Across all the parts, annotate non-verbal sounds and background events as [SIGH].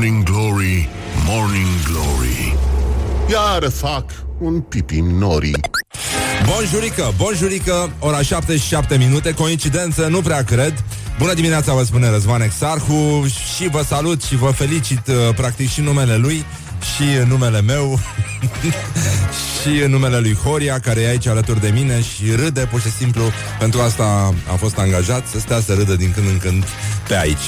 Morning Glory, Morning Glory. Iar fac un pipi nori. Bonjurică, bonjurică, ora 77 minute, coincidență, nu prea cred. Bună dimineața, vă spune Răzvan Exarhu și vă salut și vă felicit uh, practic și numele lui și în numele meu [LAUGHS] și în numele lui Horia, care e aici alături de mine și râde pur și simplu, pentru asta a fost angajat, să stea să râdă din când în când pe aici.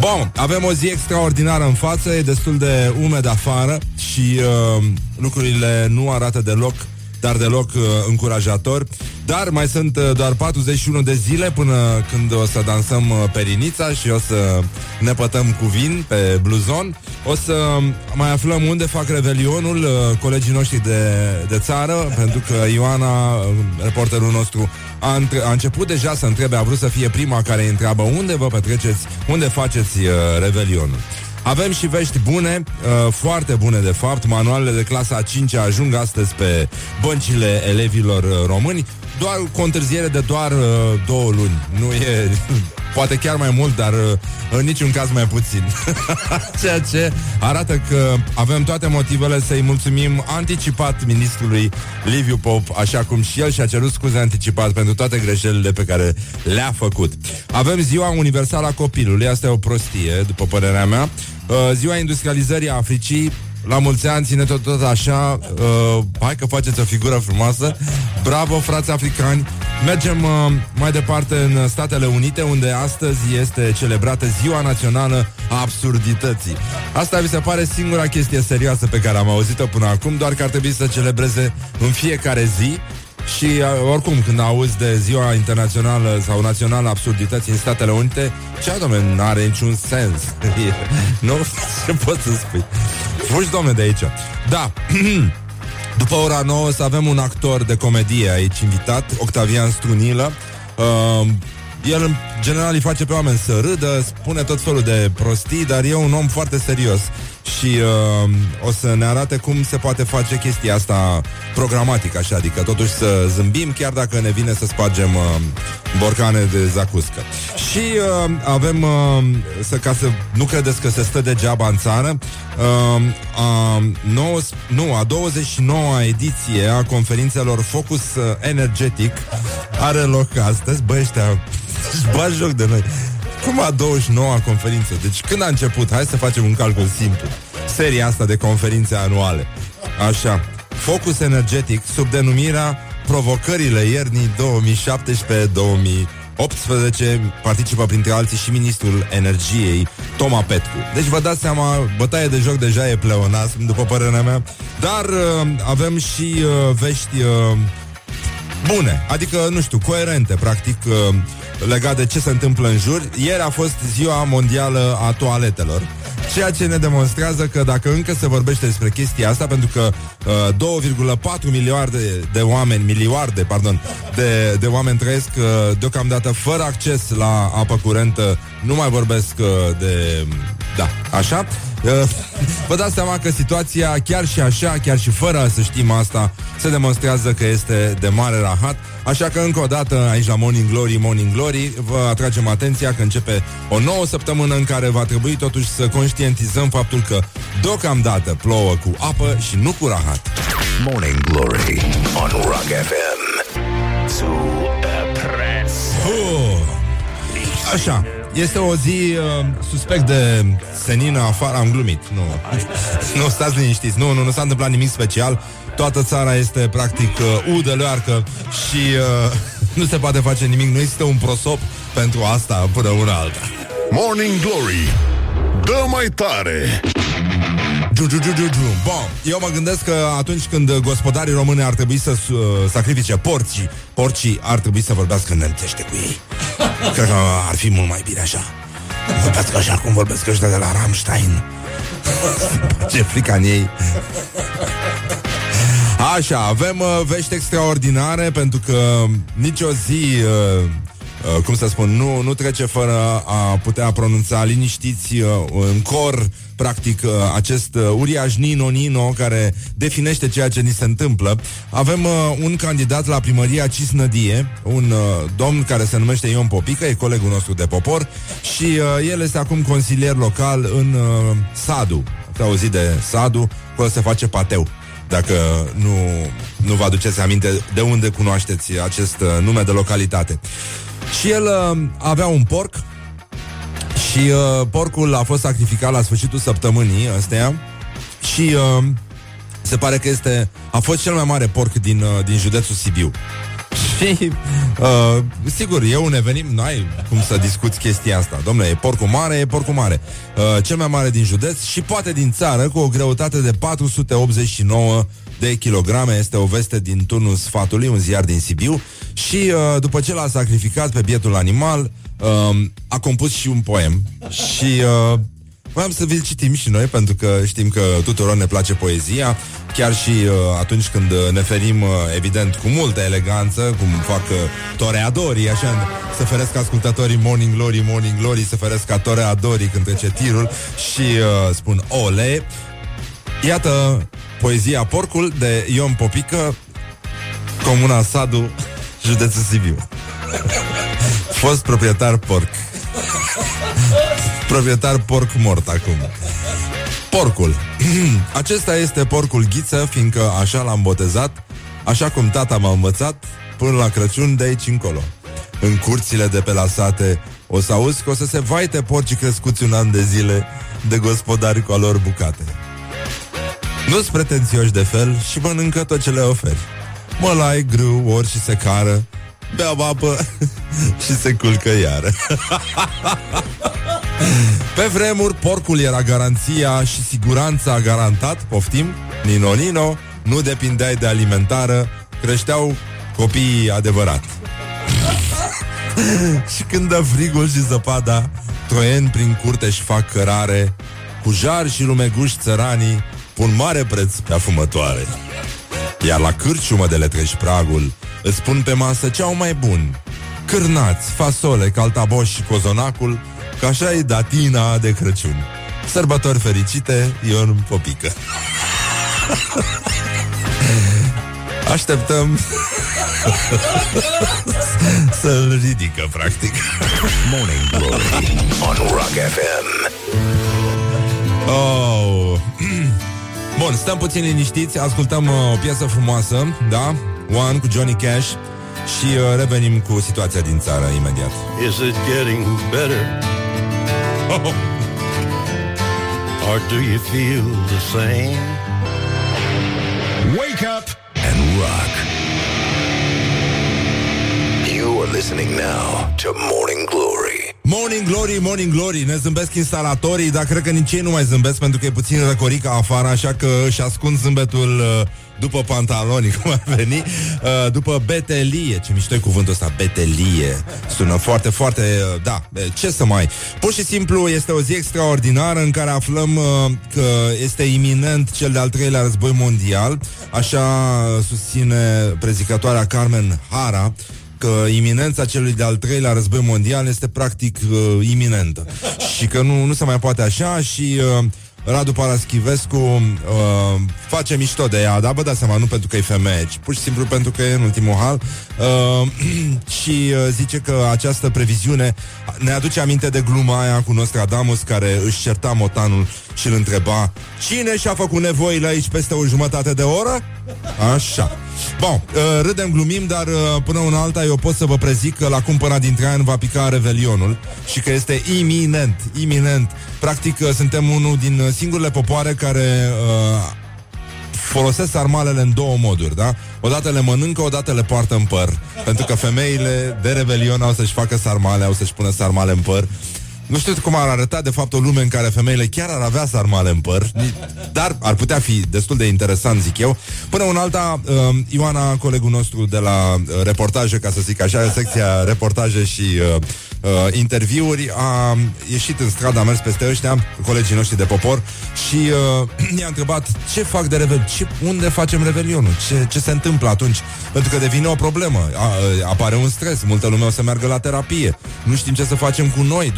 Bun, avem o zi extraordinară în față, e destul de umed afară și uh, lucrurile nu arată deloc dar deloc uh, încurajator. Dar mai sunt uh, doar 41 de zile până când o să dansăm uh, perinița și o să ne pătăm cu vin pe bluzon. O să mai aflăm unde fac revelionul uh, colegii noștri de, de țară, pentru că Ioana, uh, reporterul nostru, a, între- a început deja să întrebe, a vrut să fie prima care îi întreabă unde vă petreceți, unde faceți uh, revelionul. Avem și vești bune, uh, foarte bune de fapt. Manualele de clasa a 5 ajung astăzi pe băncile elevilor uh, români. Doar cu o întârziere de doar uh, două luni. Nu e... [LAUGHS] Poate chiar mai mult, dar uh, în niciun caz mai puțin. [LAUGHS] Ceea ce arată că avem toate motivele să-i mulțumim anticipat ministrului Liviu Pop, așa cum și el și-a cerut scuze anticipat pentru toate greșelile pe care le-a făcut. Avem Ziua Universală a Copilului, asta e o prostie, după părerea mea. Uh, ziua Industrializării Africii, la mulți ani, ține tot, tot așa uh, Hai că faceți o figură frumoasă Bravo, frați africani Mergem uh, mai departe în Statele Unite Unde astăzi este celebrată Ziua Națională a Absurdității Asta vi se pare singura chestie serioasă Pe care am auzit-o până acum Doar că ar trebui să celebreze în fiecare zi și uh, oricum, când auzi de ziua internațională sau națională a absurdității în Statele Unite, ce domne, nu are niciun sens. [LAUGHS] nu? [LAUGHS] Ce poți să spui? Fugi, domne, de aici. Da. [CLEARS THROAT] După ora 9 să avem un actor de comedie aici invitat, Octavian Strunilă. Uh, el, în general, îi face pe oameni să râdă, spune tot felul de prostii, dar e un om foarte serios și uh, o să ne arate cum se poate face chestia asta programatic, așa, adică totuși să zâmbim, chiar dacă ne vine să spargem uh, borcane de zacuscă. Și uh, avem, uh, să, ca să nu credeți că se stă degeaba în țară, uh, a, nouă, nu, a 29-a ediție a conferințelor Focus Energetic are loc astăzi. Bă, ăștia își bat joc de noi. Cum a 29-a conferință? Deci când a început? Hai să facem un calcul simplu. Seria asta de conferințe anuale. Așa. Focus energetic sub denumirea Provocările iernii 2017-2018 participă printre alții și ministrul energiei Toma Petcu. Deci vă dați seama, bătaie de joc deja e pleonasm, după părerea mea, dar uh, avem și uh, vești uh, bune, adică, nu știu, coerente, practic, uh, legat de ce se întâmplă în jur. Ieri a fost ziua mondială a toaletelor, ceea ce ne demonstrează că dacă încă se vorbește despre chestia asta, pentru că uh, 2,4 miliarde de oameni, miliarde, pardon, de, de oameni trăiesc uh, deocamdată fără acces la apă curentă, nu mai vorbesc uh, de... Da, așa? Uh, Vă dați seama că situația, chiar și așa, chiar și fără să știm asta, se demonstrează că este de mare rahat. Așa că încă o dată, aici la Morning Glory, Morning Glory, vă atragem atenția că începe o nouă săptămână în care va trebui totuși să conștientizăm faptul că deocamdată plouă cu apă și nu cu rahat. Morning Glory on Rock FM. To impress. Uh, Așa, este o zi uh, suspect de senină afară, am glumit. Nu, nu stați liniștiți, nu, nu, nu s-a întâmplat nimic special. Toată țara este practic uh, udă leoarcă și uh, [LAUGHS] nu se poate face nimic, nu există un prosop pentru asta până una alta. Morning Glory Dă mai tare Giu, giu, giu, giu, giu. Bun, eu mă gândesc că atunci când gospodarii români ar trebui să uh, sacrifice porcii, porcii ar trebui să vorbească nemțește cu ei. [LAUGHS] Cred că ar fi mult mai bine așa. Vorbească așa cum vorbesc ăștia de la Rammstein. [LAUGHS] Ce frică în ei. Așa, avem uh, vești extraordinare pentru că nicio zi uh, uh, cum să spun, nu, nu trece fără a putea pronunța liniștiți uh, în cor, practic, uh, acest uh, uriaș Nino Nino care definește ceea ce ni se întâmplă. Avem uh, un candidat la primăria Cisnădie, un uh, domn care se numește Ion Popică, e colegul nostru de popor și uh, el este acum consilier local în uh, Sadu. Ați auzit de Sadu? Acolo se face pateu dacă nu, nu vă aduceți aminte de unde cunoașteți acest uh, nume de localitate. Și el uh, avea un porc și uh, porcul a fost sacrificat la sfârșitul săptămânii astea și uh, se pare că este a fost cel mai mare porc din, uh, din județul Sibiu. [LAUGHS] Și, uh, sigur, e un eveniment, nu ai cum să discuți chestia asta. Domnule, e porcul mare, e porcul mare. Uh, cel mai mare din județ și poate din țară, cu o greutate de 489 de kilograme, este o veste din turnul sfatului, un ziar din Sibiu. Și uh, după ce l-a sacrificat pe bietul animal, uh, a compus și un poem. Și uh, Voiam să vi-l citim și noi, pentru că știm că tuturor ne place poezia, chiar și uh, atunci când uh, ne ferim, uh, evident, cu multă eleganță, cum fac uh, toreadorii, așa, să feresc ascultatorii Morning Glory, Morning Glory, să feresc ca toreadorii când trece tirul și uh, spun ole. Iată poezia Porcul de Ion Popică, Comuna Sadu, județul Sibiu. Fost proprietar porc. Proprietar porc mort acum. Porcul. [CLEARS THROAT] Acesta este porcul ghiță, fiindcă așa l-am botezat, așa cum tata m-a învățat, până la Crăciun de aici încolo. În curțile de pe la sate o să auzi că o să se vaite porcii crescuți un an de zile de gospodari cu a lor bucate. Nu-s pretențioși de fel și mănâncă tot ce le oferi. Mălai, grâu, ori și se cară, beau apă [LAUGHS] și se culcă iară. [LAUGHS] Pe vremuri, porcul era garanția și siguranța garantat, poftim, Nino Nino, nu depindeai de alimentară, creșteau copiii adevărat. [LAUGHS] și când dă frigul și zăpada, troieni prin curte și fac cărare, cu jar și lumeguși țăranii, pun mare preț pe afumătoare. Iar la cârciumă de le treci pragul, îți pun pe masă ce au mai bun. Cârnați, fasole, caltaboș și cozonacul, Că așa e datina de Crăciun Sărbători fericite, Ion Popică [LAUGHS] Așteptăm [LAUGHS] Să-l ridică, practic Morning Glory [LAUGHS] on Rock FM. oh. Bun, stăm puțin liniștiți Ascultăm uh, o piesă frumoasă Da? One cu Johnny Cash Și uh, revenim cu situația din țară imediat Is it getting better? [LAUGHS] Or do you feel the same? Wake up and rock. You are listening now to Morning Glory. Morning Glory, Morning Glory. Ne zâmbesc instalatorii, dar cred că nici ei nu mai zâmbesc Pentru că e puțin răcorică afară Așa că își ascund zâmbetul uh, după pantaloni [LAUGHS] Cum ar veni uh, După betelie, ce mișto e cuvântul ăsta Betelie, sună foarte, foarte uh, Da, ce să mai. Pur și simplu este o zi extraordinară În care aflăm uh, că este iminent Cel de-al treilea război mondial. Așa susține prezicatoarea Carmen Hara că iminența celui de-al treilea război mondial este practic uh, iminentă. Și că nu, nu se mai poate așa și uh, Radu Paraschivescu uh, face mișto de ea, dar vă dați seama, nu pentru că e femeie, ci pur și simplu pentru că e în ultimul hal. Uh, [CLEARS THROAT] și uh, zice că această previziune ne aduce aminte de gluma aia cu Nostradamus care își certa motanul și îl întreba Cine și-a făcut nevoile aici peste o jumătate de oră? Așa. Bun, uh, râdem, glumim, dar uh, până una alta eu pot să vă prezic că la cumpăna dintre ani va pica Revelionul și că este iminent, iminent. Practic, uh, suntem unul din singurele popoare care uh, folosesc sarmalele în două moduri, da? Odată le mănâncă, odată le poartă în păr. Pentru că femeile de Revelion au să-și facă sarmale, au să-și pună sarmale în păr. Nu știu cum ar arăta, de fapt, o lume în care femeile chiar ar avea sarmale în păr, dar ar putea fi destul de interesant, zic eu. Până un alta, uh, Ioana, colegul nostru de la uh, reportaje, ca să zic așa, secția reportaje și uh, uh, interviuri, a ieșit în stradă, a mers peste ăștia, colegii noștri de popor, și uh, [CLEARS THROAT] i-a întrebat ce fac de revelion, ce, unde facem revelionul, ce, ce se întâmplă atunci, pentru că devine o problemă, a, apare un stres, multă lume o să meargă la terapie, nu știm ce să facem cu noi,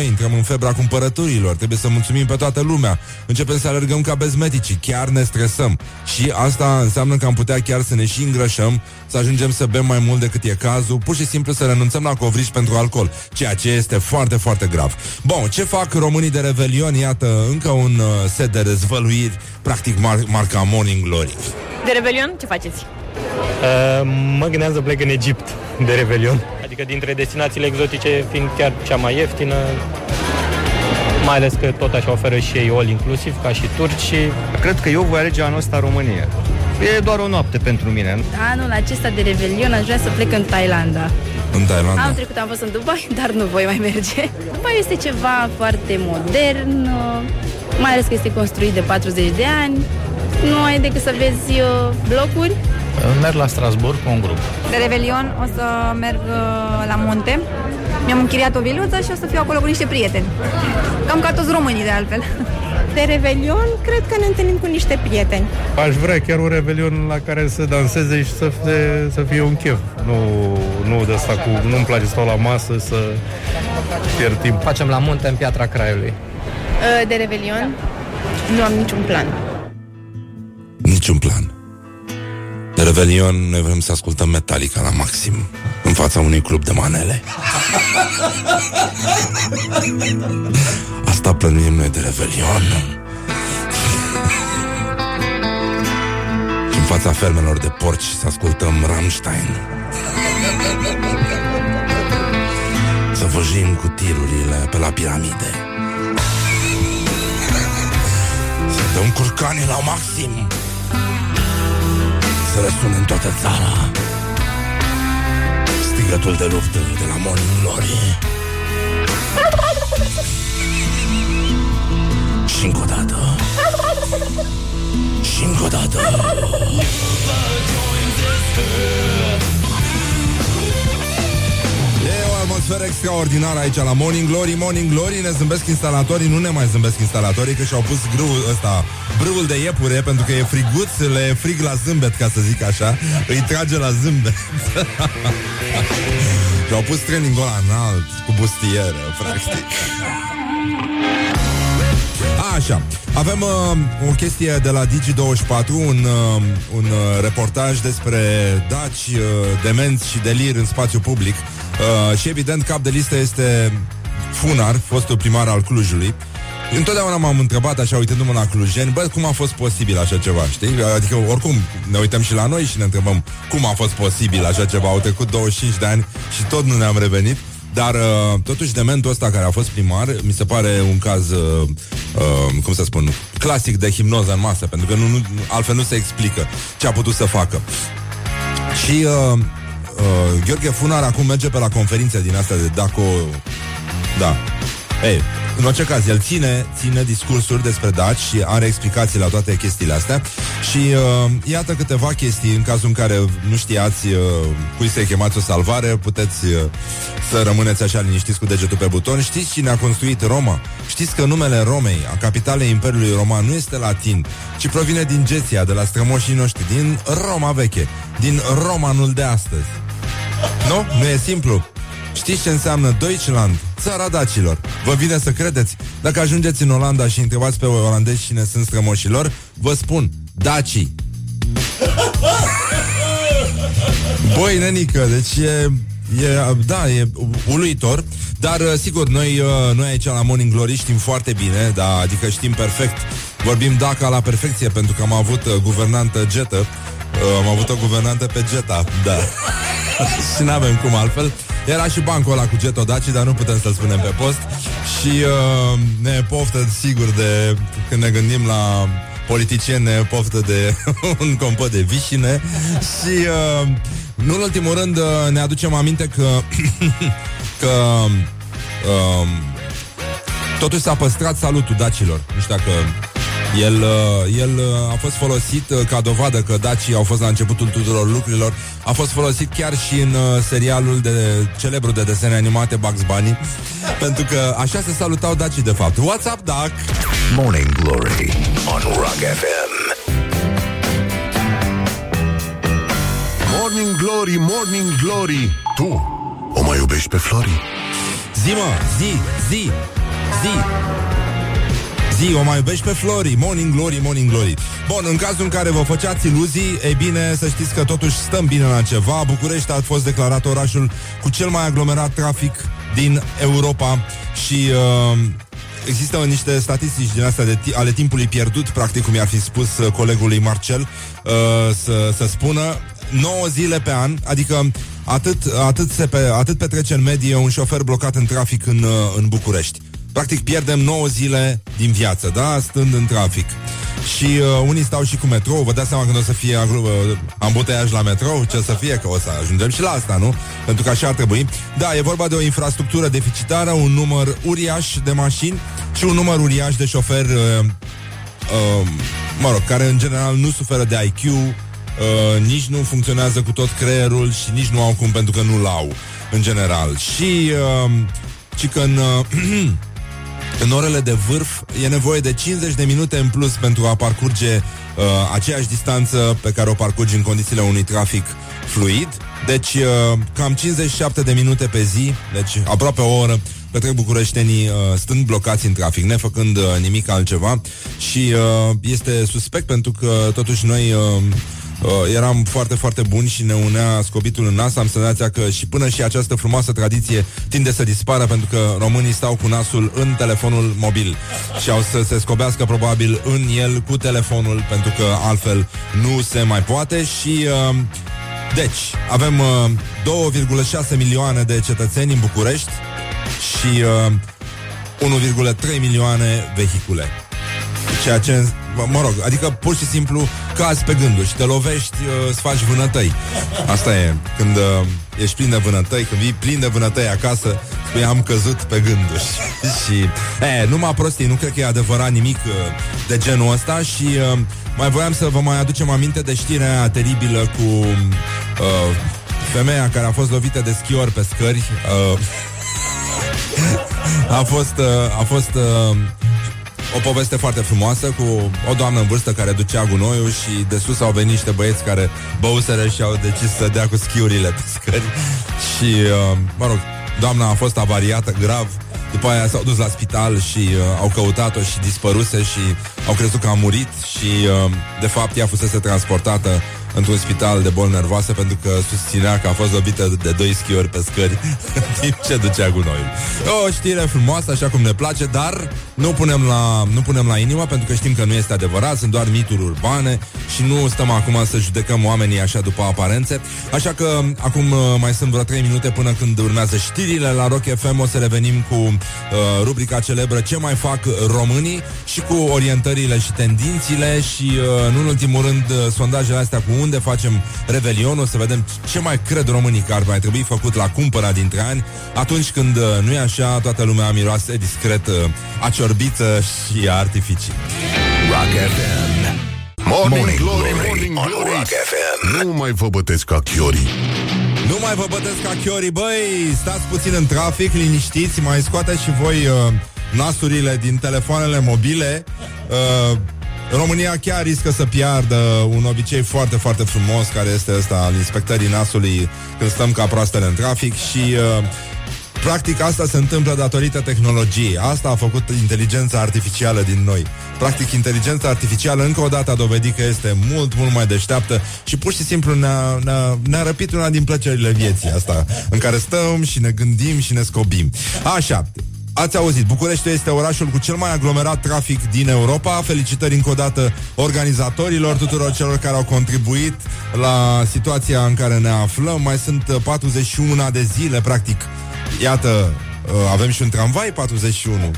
21-22, intrăm în febra cumpărăturilor, trebuie să mulțumim pe toată lumea, începem să alergăm ca bezmeticii, chiar ne stresăm și asta înseamnă că am putea chiar să ne și îngrășăm, să ajungem să bem mai mult decât e cazul, pur și simplu să renunțăm la covrici pentru alcool, ceea ce este foarte, foarte grav. Bun, ce fac românii de Revelion? Iată, încă un uh, set de dezvăluiri, practic mar- marca Morning Glory. De Revelion, ce faceți? Uh, mă gândeam să plec în Egipt de Revelion. Adică dintre destinațiile exotice fiind chiar cea mai ieftină, mai ales că tot așa oferă și ei all inclusiv, ca și turci și Cred că eu voi alege anul ăsta România. E doar o noapte pentru mine. Anul acesta de Revelion aș vrea să plec în Thailanda. În Thailanda. Anul trecut am fost în Dubai, [LAUGHS] dar nu voi mai merge. Dubai este ceva foarte modern, mai ales că este construit de 40 de ani. Nu ai decât să vezi uh, blocuri. Merg la Strasburg cu un grup. De Revelion o să merg uh, la munte. Mi-am închiriat o viluță și o să fiu acolo cu niște prieteni. Cam ca toți românii de altfel. [LAUGHS] De Revelion, cred că ne întâlnim cu niște prieteni. Aș vrea chiar un revelion la care să danseze și să fie, să fie un chef. Nu, nu de asta cu... Nu-mi place să stau la masă să pierd timp. Facem la munte în Piatra Craiului. De Revelion, nu am niciun plan. Niciun plan. De Revelion, noi vrem să ascultăm Metallica la maxim în fața unui club de manele. Asta plănuim noi de Revelion. Și în fața fermelor de porci să ascultăm Rammstein. Să văjim cu tirurile pe la piramide. Să dăm curcanii la maxim să răsune în toată țara. Strigătul de luptă de la Morning Glory. Și încă o dată. Și încă o dată. E o atmosferă extraordinară aici la Morning Glory. Morning Glory ne zâmbesc instalatorii Nu ne mai zâmbesc instalatorii Că și-au pus grâul ăsta Brâul de iepure Pentru că e friguț Le frig la zâmbet Ca să zic așa. Îi trage la zâmbet. [LAUGHS] Și-au pus trainingul ăla înalt Cu bustieră Practic. Așa, avem uh, o chestie de la Digi24, un, uh, un uh, reportaj despre daci, uh, demenți și delir în spațiu public. Uh, și evident cap de listă este Funar, fostul primar al Clujului. Întotdeauna m-am întrebat, așa, uitându-mă la clujeni, bă, cum a fost posibil așa ceva, știi? Adică, oricum, ne uităm și la noi și ne întrebăm cum a fost posibil așa ceva. Au trecut 25 de ani și tot nu ne-am revenit. Dar, uh, totuși, dementul ăsta care a fost primar, mi se pare un caz, uh, uh, cum să spun, clasic de hipnoză în masă, pentru că nu, nu, altfel nu se explică ce a putut să facă. Și uh, uh, Gheorghe Funar acum merge pe la conferințe din astea de Daco... Da. Ei, în orice caz, el ține, ține discursuri despre daci și are explicații la toate chestiile astea și uh, iată câteva chestii în cazul în care nu știați uh, cui să-i chemați o salvare, puteți uh, să rămâneți așa liniștiți cu degetul pe buton. Știți cine a construit Roma? Știți că numele Romei, a capitalei Imperiului Roman, nu este latin, ci provine din Geția, de la strămoșii noștri, din Roma veche, din Romanul de astăzi. Nu? Nu e simplu. Știți ce înseamnă Deutschland? Țara dacilor. Vă vine să credeți? Dacă ajungeți în Olanda și întrebați pe olandezi cine sunt strămoșilor, vă spun, dacii. Băi, nenică, deci e, e, da, e uluitor, dar sigur, noi, noi aici la Morning Glory știm foarte bine, da, adică știm perfect, vorbim DACA la perfecție, pentru că am avut uh, guvernantă Jetă, uh, am avut o guvernantă pe Jeta, da. [LAUGHS] și nu avem cum altfel. Era și bancul ăla cu Jeto Daci, dar nu putem să-l spunem pe post. Și uh, ne poftă, sigur, de când ne gândim la politicieni, ne poftă de [LAUGHS] un compot de vișine. Și, uh, nu în ultimul rând, uh, ne aducem aminte că, [COUGHS] că uh, totuși s-a păstrat salutul dacilor. Nu știu dacă El, uh, el uh, a fost folosit uh, ca dovadă că dacii au fost la începutul tuturor lucrurilor. A fost folosit chiar și în uh, serialul de celebru de desene animate Bugs Bunny, [LAUGHS] pentru că așa se salutau dacii de fapt. What's up, Duck? Morning Glory on Rock FM. Morning Glory, Morning Glory Tu o mai iubești pe Flori? Zi, mă, zi, zi, zi Zi, o mai iubești pe Flori. Morning Glory, Morning Glory. Bun, în cazul în care vă făceați iluzii E bine să știți că totuși stăm bine la ceva. București a fost declarat orașul Cu cel mai aglomerat trafic din Europa Și uh, Există niște statistici din astea de ti- ale timpului pierdut, practic cum i-ar fi spus uh, colegului Marcel uh, să, să spună, 9 zile pe an, adică atât, atât, se pe, atât petrece în medie un șofer blocat în trafic în, uh, în București. Practic pierdem 9 zile din viață, da? Stând în trafic. Și uh, unii stau și cu metrou, vă dați seama când o să fie agru- uh, ambuteiaj la metrou, ce o să fie, că o să ajungem și la asta, nu? Pentru că așa ar trebui. Da, e vorba de o infrastructură deficitară, un număr uriaș de mașini și un număr uriaș de șoferi, uh, uh, mă rog, care în general nu suferă de IQ, uh, nici nu funcționează cu tot creierul și nici nu au cum pentru că nu l-au, în general. Și, uh, și că în... Uh, [CLEARS THROAT] În orele de vârf e nevoie de 50 de minute în plus pentru a parcurge uh, aceeași distanță pe care o parcurgi în condițiile unui trafic fluid. Deci uh, cam 57 de minute pe zi, deci aproape o oră petrec bucureștenii uh, stând blocați în trafic, nefăcând uh, nimic altceva și uh, este suspect pentru că totuși noi uh, Uh, eram foarte, foarte buni și ne unea scobitul în nas. Am senzația că și până și această frumoasă tradiție tinde să dispară pentru că românii stau cu nasul în telefonul mobil și au să se scobească probabil în el cu telefonul pentru că altfel nu se mai poate și... Uh, deci, avem uh, 2,6 milioane de cetățeni în București și uh, 1,3 milioane vehicule. Ceea ce, mă rog, adică pur și simplu cazi pe gânduri și te lovești, uh, îți faci vânătăi. Asta e, când uh, ești plin de vânătăi, când vii plin de vânătăi acasă, spui am căzut pe gânduri. [LAUGHS] și, e, numai prostii, nu cred că e adevărat nimic uh, de genul ăsta și uh, mai voiam să vă mai aducem aminte de știrea aia teribilă cu uh, femeia care a fost lovită de schior pe scări. Uh, [LAUGHS] a fost, uh, a fost uh, o poveste foarte frumoasă cu o doamnă în vârstă care ducea gunoiul și de sus au venit niște băieți care băuseră și au decis să dea cu schiurile pe scări. Și, uh, mă rog, doamna a fost avariată grav. După aia s-au dus la spital și uh, au căutat-o și dispăruse și au crezut că a murit și, uh, de fapt, ea fusese transportată într-un spital de boli nervoase pentru că susținea că a fost lovită de doi schiori pe scări [LAUGHS] în timp ce ducea gunoiul. O știre frumoasă, așa cum ne place, dar nu punem, la, nu punem la inimă pentru că știm că nu este adevărat, sunt doar mituri urbane și nu stăm acum să judecăm oamenii așa după aparențe. Așa că acum uh, mai sunt vreo 3 minute până când urmează știrile la Rock FM. O să revenim cu uh, rubrica celebră Ce mai fac românii și cu orientările și tendințile și, uh, în ultimul rând, uh, sondajele astea cu unde facem revelionul, să vedem ce mai cred românii că ar mai trebui făcut la cumpăra dintre ani, atunci când uh, nu e așa, toată lumea miroase discret uh, a ciorbiță și a artificii. Rock FM. Morning, Morning glory, Glory morning on glory Rock FM. Nu mai vă bătesc ca chiorii Nu mai vă bătesc ca chiorii, băi, stați puțin în trafic, liniștiți, mai scoateți și voi uh, nasurile din telefoanele mobile. Uh, România chiar riscă să piardă un obicei foarte, foarte frumos, care este ăsta al inspectării nasului când stăm ca proastele în trafic și... Uh, Practic asta se întâmplă datorită tehnologiei. Asta a făcut inteligența artificială din noi. Practic inteligența artificială încă o dată a dovedit că este mult, mult mai deșteaptă și pur și simplu ne-a, ne-a, ne-a răpit una din plăcerile vieții asta, în care stăm și ne gândim și ne scobim. Așa, Ați auzit, București este orașul cu cel mai aglomerat trafic din Europa. Felicitări încă o dată organizatorilor, tuturor celor care au contribuit la situația în care ne aflăm. Mai sunt uh, 41 de zile, practic. Iată, uh, avem și un tramvai 41.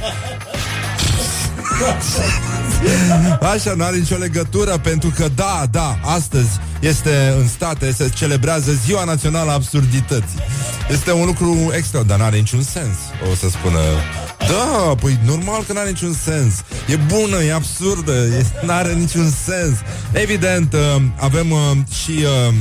[LAUGHS] Așa, nu are nicio legătură Pentru că, da, da, astăzi Este în state, se celebrează Ziua Națională a Absurdității Este un lucru extra Dar nu are niciun sens, o să spună Da, păi normal că n-are niciun sens. E bună, e absurdă, e, n-are niciun sens. Evident, uh, avem uh, și uh,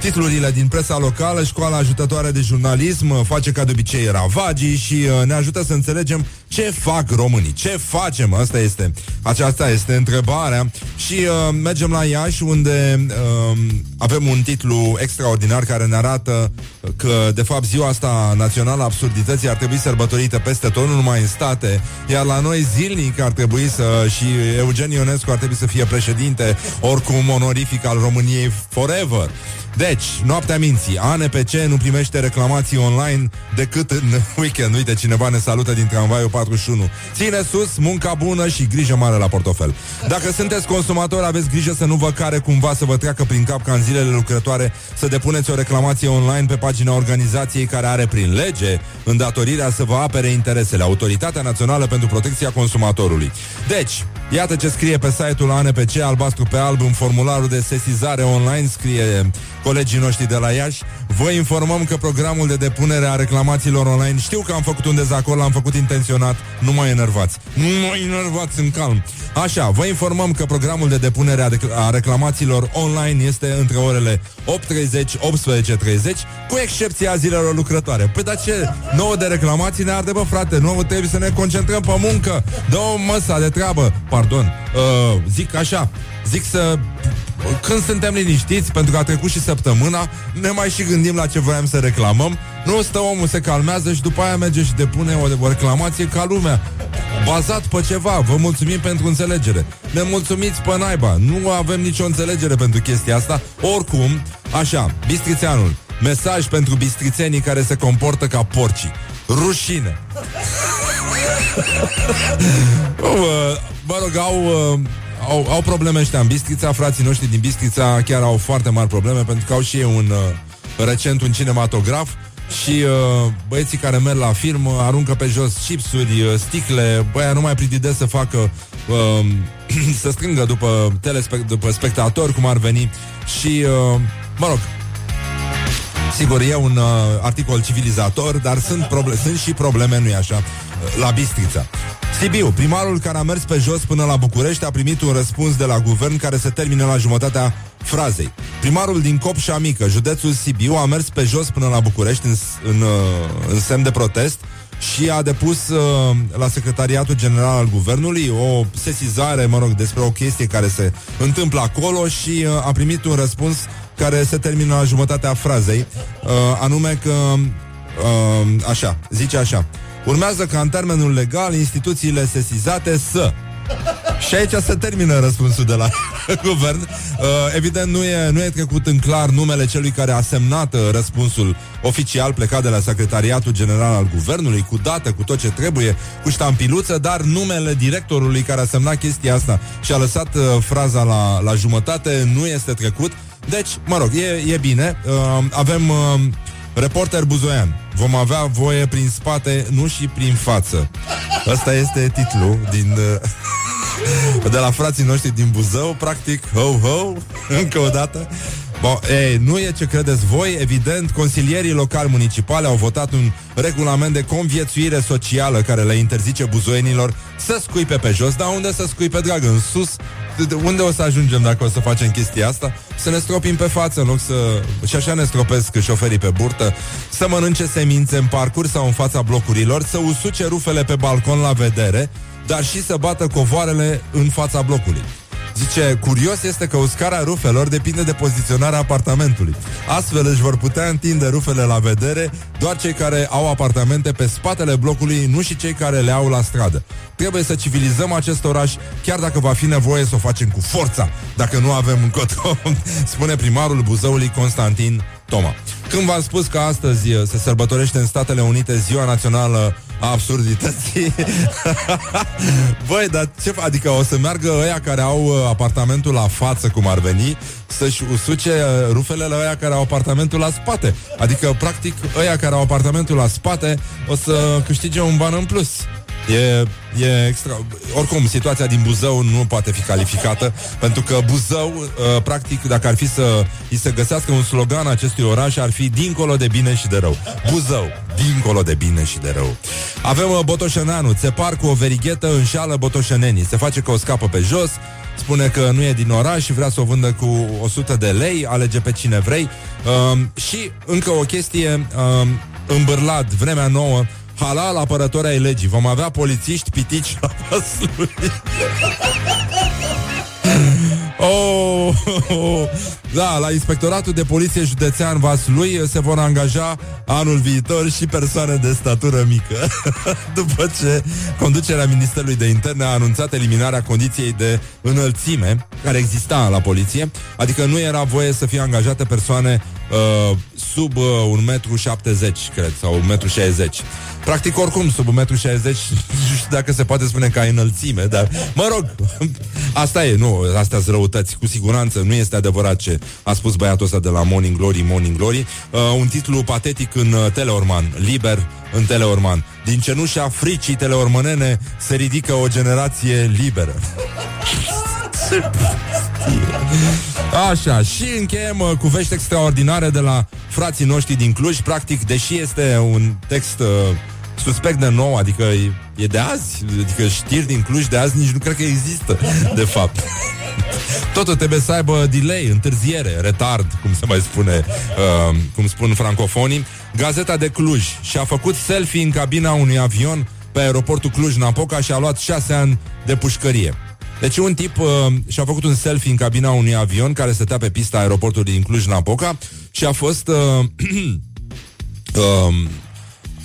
titlurile din presa locală, școala ajutătoare de jurnalism uh, face ca de obicei ravagii și uh, ne ajută să înțelegem ce fac românii, ce facem, asta este, aceasta este întrebarea. Și uh, mergem la Iași unde uh, avem un titlu extraordinar care ne arată că de fapt ziua asta națională a absurdității ar trebui sărbătorită peste tot, nu numai în state, iar la noi zilnic ar trebui să și Eugen Ionescu ar trebui să fie președinte oricum onorific al României forever. Deci, noaptea minții, ANPC nu primește reclamații online decât în weekend. Uite, cineva ne salută din tramvaiul 41. Ține sus, munca bună și grijă mare la portofel. Dacă sunteți consumatori, aveți grijă să nu vă care cumva să vă treacă prin cap ca în zilele lucrătoare să depuneți o reclamație online pe pagina organizației care are prin lege îndatorirea să vă apere interesele, Autoritatea Națională pentru Protecția Consumatorului. Deci, iată ce scrie pe site-ul ANPC, albastru pe alb, în formularul de sesizare online, scrie colegii noștri de la Iași. Vă informăm că programul de depunere a reclamațiilor online, știu că am făcut un dezacord, l-am făcut intenționat, nu mai enervați. Nu mai enervați în calm. Așa, vă informăm că programul de depunere a, dec- a reclamațiilor online este între orele 8.30-18.30, cu excepția zilelor lucrătoare. Păi dar ce? Nouă de reclamații ne arde, bă, frate, nouă trebuie să ne concentrăm pe muncă. Dă-o măsa de treabă. Pardon, uh, zic așa, zic să când suntem liniștiți, pentru că a trecut și săptămâna, ne mai și gândim la ce voiam să reclamăm. Nu stă omul, se calmează și după aia merge și depune o, o reclamație ca lumea. Bazat pe ceva. Vă mulțumim pentru înțelegere. Ne mulțumiți pe naiba. Nu avem nicio înțelegere pentru chestia asta. Oricum, așa, Bistrițeanul. Mesaj pentru bistrițenii care se comportă ca porcii. Rușine! [LAUGHS] mă rog, au, uh, au, au probleme ăștia în Bistrița, frații noștri din Bistrița chiar au foarte mari probleme pentru că au și ei un uh, recent un cinematograf și uh, băieții care merg la film uh, aruncă pe jos chipsuri, uh, sticle, băia nu mai pridide să facă uh, [CLEARS THROAT] să strângă după, telespe- după spectatori, cum ar veni și, uh, mă rog, Sigur, e un uh, articol civilizator, dar sunt, proble- sunt și probleme, nu-i așa, uh, la Bistrița. Sibiu, primarul care a mers pe jos până la București a primit un răspuns de la guvern care se termină la jumătatea frazei. Primarul din Copșa Mică, județul Sibiu, a mers pe jos până la București în, în, uh, în semn de protest și a depus uh, la Secretariatul General al Guvernului o sesizare, mă rog, despre o chestie care se întâmplă acolo și uh, a primit un răspuns care se termină la jumătatea frazei, uh, anume că, uh, așa, zice așa, urmează ca în termenul legal instituțiile sesizate să și aici se termină răspunsul de la [LAUGHS] guvern. Uh, evident, nu e, nu e trecut în clar numele celui care a semnat uh, răspunsul oficial plecat de la Secretariatul General al Guvernului, cu dată, cu tot ce trebuie, cu ștampiluță, dar numele directorului care a semnat chestia asta și a lăsat uh, fraza la, la jumătate nu este trecut. Deci, mă rog, e, e bine. Uh, avem uh, reporter buzoian. Vom avea voie prin spate, nu și prin față. Ăsta este titlul din... Uh, [LAUGHS] de la frații noștri din Buzău, practic, ho-ho, [LAUGHS] încă o dată. Bo, ei, nu e ce credeți voi, evident, consilierii locali municipale au votat un regulament de conviețuire socială care le interzice buzoienilor să scuipe pe jos, dar unde să scuipe, drag, în sus? De unde o să ajungem dacă o să facem chestia asta? Să ne stropim pe față în loc să... Și așa ne stropesc șoferii pe burtă Să mănânce semințe în parcuri sau în fața blocurilor Să usuce rufele pe balcon la vedere Dar și să bată covoarele în fața blocului Zice, curios este că uscarea rufelor depinde de poziționarea apartamentului. Astfel își vor putea întinde rufele la vedere doar cei care au apartamente pe spatele blocului, nu și cei care le au la stradă. Trebuie să civilizăm acest oraș, chiar dacă va fi nevoie să o facem cu forța, dacă nu avem încotro, [LAUGHS] spune primarul Buzăului Constantin Toma. Când v-am spus că astăzi se sărbătorește în Statele Unite Ziua Națională a absurdității. [LAUGHS] Băi, dar ce... Adică o să meargă ăia care au uh, apartamentul la față, cum ar veni, să-și usuce uh, rufele la ăia care au apartamentul la spate. Adică, practic, ăia care au apartamentul la spate o să câștige un ban în plus. E, e extra... Oricum, situația din Buzău nu poate fi calificată, pentru că Buzău, uh, practic, dacă ar fi să îi se găsească un slogan acestui oraș, ar fi dincolo de bine și de rău. Buzău, dincolo de bine și de rău. Avem uh, Botoșăneanu, țepar cu o verighetă, înșală botoșănenii. Se face că o scapă pe jos, spune că nu e din oraș și vrea să o vândă cu 100 de lei, alege pe cine vrei. Um, și încă o chestie, um, îmbârlat, vremea nouă, halal apărători ai legii. Vom avea polițiști pitici la Vaslui. [LAUGHS] Oh, oh, oh. Da, la Inspectoratul de Poliție Județean Vaslui se vor angaja anul viitor și persoane de statură mică. [LAUGHS] După ce conducerea Ministerului de Interne a anunțat eliminarea condiției de înălțime care exista la poliție, adică nu era voie să fie angajate persoane uh, sub uh, 1,70 m, cred, sau 1,60 m. Practic, oricum, sub 1,60 m, nu știu dacă se poate spune că ai înălțime, dar, mă rog, [LAUGHS] asta e, nu, astea sunt răutăți, cu siguranță, nu este adevărat ce a spus băiatul ăsta de la Morning Glory, Morning Glory, uh, un titlu patetic în uh, Teleorman, liber în Teleorman. Din cenușa fricii teleormanene se ridică o generație liberă. [LAUGHS] Așa, și încheiem uh, cu vești extraordinare de la frații noștri din Cluj. Practic, deși este un text uh, suspect de nou, adică e, e de azi, adică știri din Cluj de azi nici nu cred că există, de fapt. Totul trebuie să aibă delay, întârziere, retard, cum se mai spune, uh, cum spun francofonii. Gazeta de Cluj și-a făcut selfie în cabina unui avion pe aeroportul Cluj-Napoca și a luat șase ani de pușcărie. Deci un tip uh, și-a făcut un selfie în cabina unui avion care stătea pe pista aeroportului din Cluj-Napoca și a fost uh, [CLEARS THROAT] uh,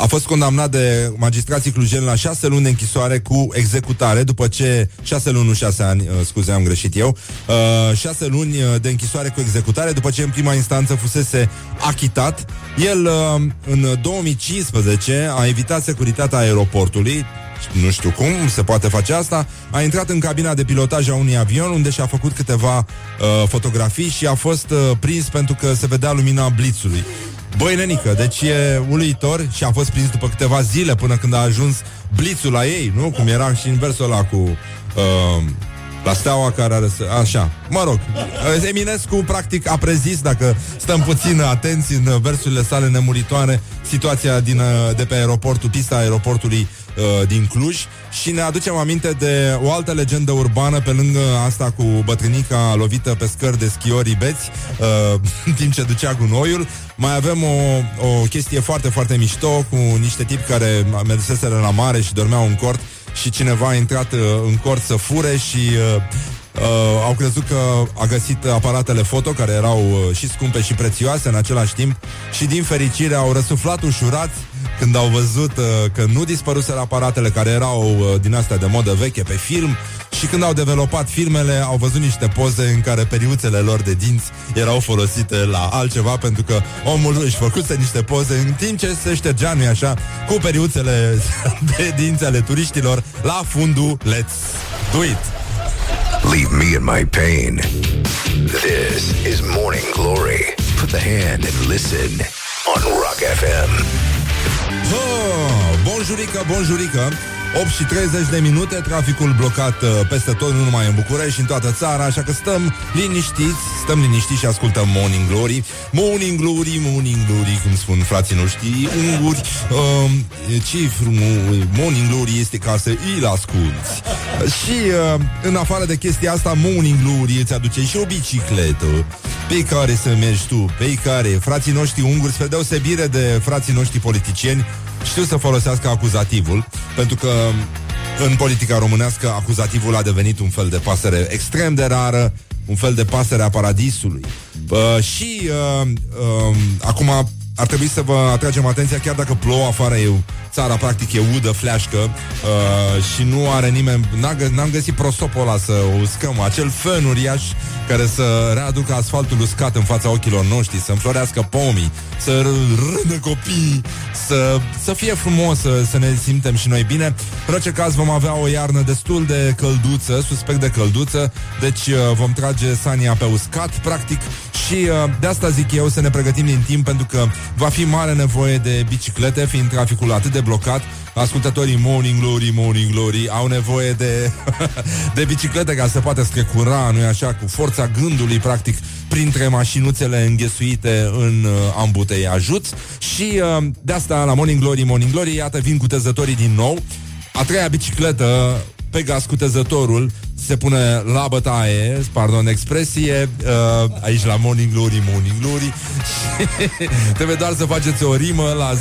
a fost condamnat de magistrații clujeni la șase luni de închisoare cu executare, după ce șase luni, nu șase ani, uh, scuze, am greșit eu, uh, șase luni uh, de închisoare cu executare, după ce în prima instanță fusese achitat. El, uh, în 2015, a evitat securitatea aeroportului, nu știu cum se poate face asta, a intrat în cabina de pilotaj a unui avion unde și-a făcut câteva uh, fotografii și a fost uh, prins pentru că se vedea lumina blițului. Băi, nenică, deci e uluitor și a fost prins după câteva zile până când a ajuns blițul la ei, nu? Cum era și inversul ăla cu... Uh, la steaua care are să... Așa, mă rog. Eminescu practic a prezis Dacă stăm puțin atenți în versurile sale nemuritoare Situația din, de pe aeroportul Pista aeroportului uh, din Cluj. Și ne aducem aminte de o altă legendă urbană Pe lângă asta cu bătrânica Lovită pe scări de schiori beți uh, În timp ce ducea gunoiul Mai avem o, o chestie foarte, foarte mișto Cu niște tipi care merseseră la mare Și dormeau în cort și cineva a intrat uh, în cort să fure și uh, uh, au crezut că a găsit aparatele foto care erau uh, și scumpe și prețioase în același timp și din fericire au răsuflat ușurați când au văzut uh, că nu dispăruseră aparatele care erau uh, din astea de modă veche pe film și când au developat filmele au văzut niște poze în care periuțele lor de dinți erau folosite la altceva pentru că omul își făcuse niște poze în timp ce se ștergea, nu așa, cu periuțele [LAUGHS] de dinți ale turiștilor la fundul Let's Do It! Leave me in my pain. This is Morning Glory. Put the hand and listen on Rock FM. Oh, bonjurică, bonjurică 8 și 30 de minute, traficul blocat uh, peste tot, nu numai în București, în toată țara, așa că stăm liniștiți, stăm liniștiți și ascultăm Morning Glory. Morning Glory, Morning Glory, cum spun frații noștri, unguri. Uh, ce frumos, Morning Glory este ca să îl asculti. Și uh, în afară de chestia asta, Morning Glory îți aduce și o bicicletă pe care să mergi tu, pe care frații noștri unguri, spre deosebire de frații noștri politicieni, știu să folosească acuzativul, pentru că în politica românească acuzativul a devenit un fel de pasăre extrem de rară, un fel de pasăre a paradisului. Uh, și uh, uh, acum ar trebui să vă atragem atenția, chiar dacă plouă afară, e, țara practic e udă, fleașcă uh, și nu are nimeni, n-am găsit prosopul ăla să uscăm, acel fân uriaș care să readucă asfaltul uscat în fața ochilor noștri, să înflorească pomii, să râdă copiii, să, să fie frumos, să, să ne simtem și noi bine. În orice caz vom avea o iarnă destul de călduță, suspect de călduță, deci uh, vom trage sania pe uscat, practic, și Și uh, de asta zic eu să ne pregătim din timp pentru că va fi mare nevoie de biciclete, fiind traficul atât de blocat. Ascultătorii Morning Glory, Morning Glory au nevoie de, [LAUGHS] de biciclete ca să poată screcura, nu-i așa, cu forța gândului, practic, printre mașinuțele înghesuite în uh, ambutei ajut. Și uh, de asta la Morning Glory, Morning Glory, iată, vin cutezătorii din nou. A treia bicicletă pe gaz cutezătorul se pune la bătaie, pardon expresie, uh, aici la Morning Glory, Morning Glory. [LAUGHS] Trebuie doar să faceți o rimă la 0729001122.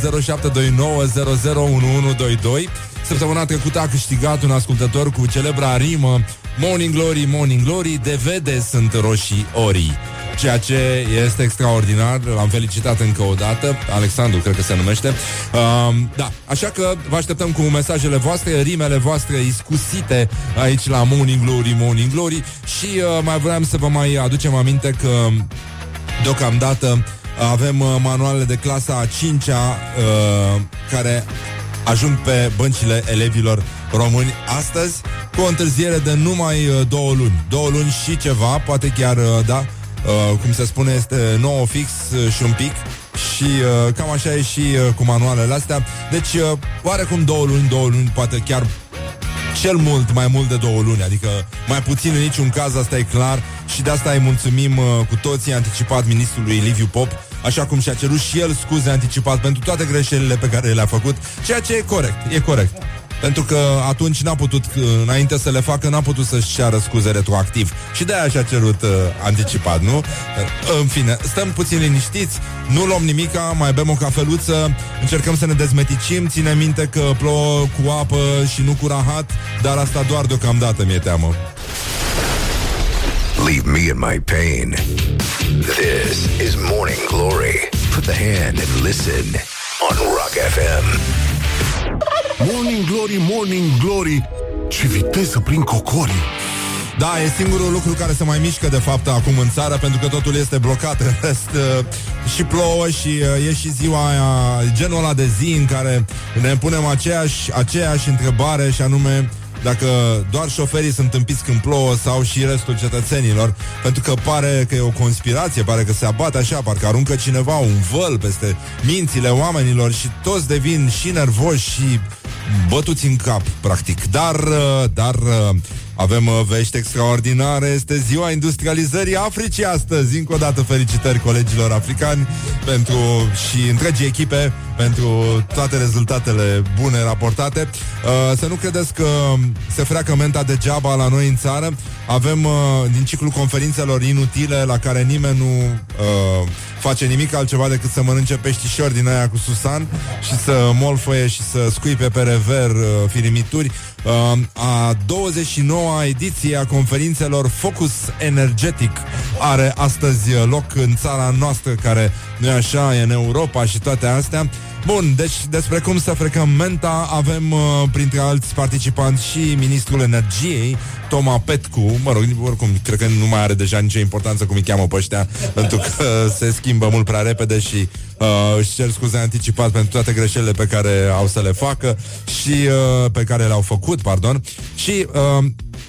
Săptămâna trecută a câștigat un ascultător cu celebra rimă Morning Glory, Morning Glory, de vede sunt roșii ori ceea ce este extraordinar. L-am felicitat încă o dată. Alexandru, cred că se numește. Uh, da, așa că vă așteptăm cu mesajele voastre, rimele voastre iscusite aici la Morning Glory, Morning Glory și uh, mai vreau să vă mai aducem aminte că deocamdată avem uh, manualele de clasa a 5-a uh, care ajung pe băncile elevilor români astăzi cu o întârziere de numai uh, două luni. Două luni și ceva, poate chiar, uh, da, uh, cum se spune, este nou fix uh, și un pic. Și uh, cam așa e și uh, cu manualele astea. Deci, uh, oarecum două luni, două luni, poate chiar cel mult mai mult de două luni, adică mai puțin în niciun caz, asta e clar și de asta îi mulțumim uh, cu toții anticipat ministrului Liviu Pop, așa cum și-a cerut și el scuze anticipat pentru toate greșelile pe care le-a făcut, ceea ce e corect, e corect. Pentru că atunci n-a putut, uh, înainte să le facă, n-a putut să-și ceară scuze retroactiv. Și de-aia și-a cerut uh, anticipat, nu? Uh, în fine, stăm puțin liniștiți, nu luăm nimica, mai bem o cafeluță, încercăm să ne dezmeticim, ține minte că plouă cu apă și nu cu rahat, dar asta doar deocamdată mi-e teamă. Leave me in my pain. This is Morning Glory. Put the hand and listen on Rock FM. Morning Glory, Morning Glory. Ce viteză prin cocorii Da, e singurul lucru care se mai mișcă de fapt acum în țară Pentru că totul este blocat În rest uh, și plouă și uh, e și ziua aia Genul ăla de zi în care ne punem aceeași, aceeași întrebare Și anume dacă doar șoferii sunt împiți când plouă sau și restul cetățenilor, pentru că pare că e o conspirație, pare că se abate așa, parcă aruncă cineva un văl peste mințile oamenilor și toți devin și nervoși și bătuți în cap, practic. Dar, uh, dar uh, avem uh, vești extraordinare. Este ziua industrializării Africii astăzi. Încă o dată felicitări colegilor africani pentru și întregii echipe pentru toate rezultatele bune raportate. Uh, să nu credeți că se freacă menta degeaba la noi în țară. Avem uh, din ciclul conferințelor inutile la care nimeni nu uh, face nimic altceva decât să mănânce peștișori din aia cu susan și să molfăie și să scuipe pe rever uh, firimituri. Uh, a 29-a ediție a conferințelor Focus Energetic are astăzi uh, loc în țara noastră, care nu e așa, e în Europa și toate astea. Bun, deci despre cum să frecăm menta avem uh, printre alți participanți și Ministrul Energiei, Toma Petcu, mă rog, oricum, cred că nu mai are deja nicio importanță cum îi cheamă pe ăștia, [LAUGHS] pentru că se schimbă mult prea repede și uh, își cer scuze anticipat pentru toate greșelile pe care au să le facă și uh, pe care le-au făcut, pardon. Și uh,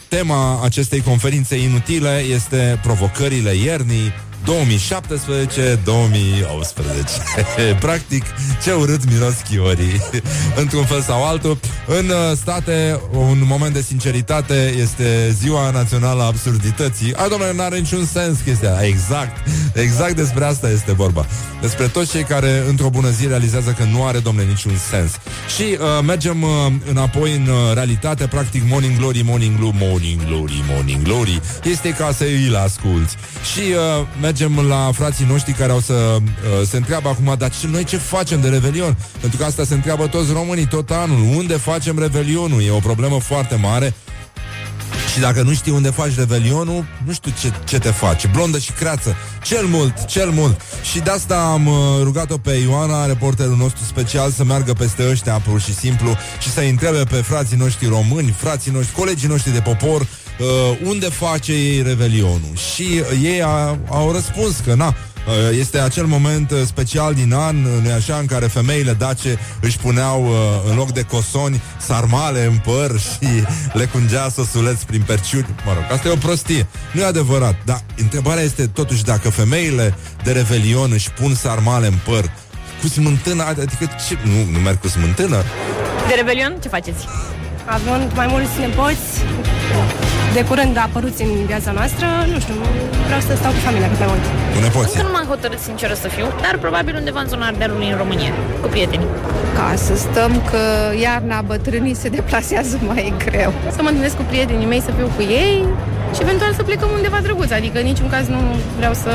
tema acestei conferințe inutile este provocările iernii 2017-2018 [LAUGHS] Practic, ce urât miros chiorii. [LAUGHS] Într-un fel sau altul. În uh, state, un moment de sinceritate Este ziua națională a absurdității. A, domnule, n-are niciun sens chestia Exact, exact despre asta este vorba. Despre toți cei care într-o bună zi realizează că nu are, domnule, niciun sens. Și uh, mergem uh, înapoi în uh, realitate. Practic, Morning Glory, Morning Glory, Morning Glory, Morning Glory. Este ca să îi asculti Și uh, mergem la frații noștri care au să uh, se întreabă acum, dar ce, noi ce facem de Revelion? Pentru că asta se întreabă toți românii tot anul. Unde facem Revelionul? E o problemă foarte mare. Și dacă nu știi unde faci revelionul, nu știu ce, ce te faci. Blondă și creață. Cel mult, cel mult. Și de asta am uh, rugat-o pe Ioana, reporterul nostru special, să meargă peste ăștia pur și simplu și să întrebe pe frații noștri români, frații noștri, colegii noștri de popor, uh, unde face ei revelionul. Și uh, ei a, au răspuns că, na, Uh, Este acel moment uh, special din an, uh, nu așa, în care femeile dace își puneau uh, în loc de cosoni sarmale în păr [LAUGHS] și le cungea sosuleț prin perciuni. Mă rog, asta e o prostie. Nu e adevărat, dar întrebarea este totuși dacă femeile de revelion își pun sarmale în păr cu smântână, adică ce? Nu, nu merg cu smântână? De Revelion, ce faceți? Având mai mulți nepoți, de curând apăruți în viața noastră, nu știu, vreau să stau cu familia cât mai mult. Cu nepoții. Încă nu m-am hotărât sinceră să fiu, dar probabil undeva în zona Ardealului în România, cu prieteni. Ca să stăm că iarna bătrânii se deplasează mai greu. Să mă întâlnesc cu prietenii mei, să fiu cu ei și eventual să plecăm undeva drăguț. Adică în niciun caz nu vreau să...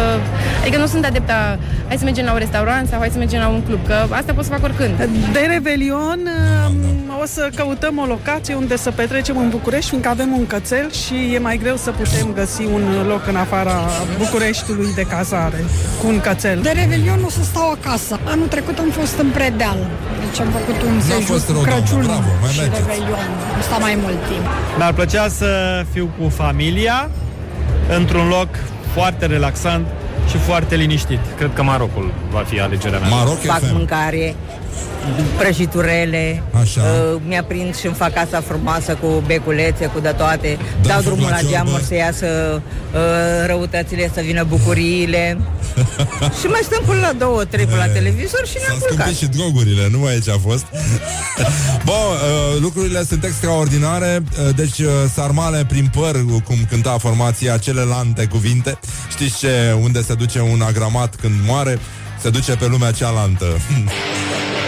Adică nu sunt adepta, hai să mergem la un restaurant sau hai să mergem la un club, că asta pot să fac oricând. De Revelion um, o să căutăm o locație unde să petrecem în București, fiindcă avem un cățel și e mai greu să putem găsi un loc în afara Bucureștiului de cazare cu un cățel. De Revelion o să stau acasă. Anul trecut am fost în Predeal. Deci am făcut un N-a sejur fost cu rău, doamnă, Crăciun bravo, mai și mergeți. Revelion. Am stat mai mult timp. Mi-ar plăcea să fiu cu familia într-un loc foarte relaxant și foarte liniștit. Cred că Marocul va fi alegerea mea. Maroc fac mâncare, prăjiturele, Așa. uh, mi-aprind și îmi fac casa frumoasă cu beculețe, cu de toate, Da, dau foc drumul la la ciorbă. geamuri să iasă uh, răutățile, să vină bucuriile [LAUGHS] și mai stăm până la două, trei pe la televizor și ne-am S-a culcat. scumpit și drogurile, nu aici a fost. [LAUGHS] Bun, uh, lucrurile sunt extraordinare, uh, deci uh, sarmale prin păr, cum cânta formația celelalte cuvinte. Știți ce, unde se duce un agramat când moare? Se duce pe lumea cealaltă. [LAUGHS]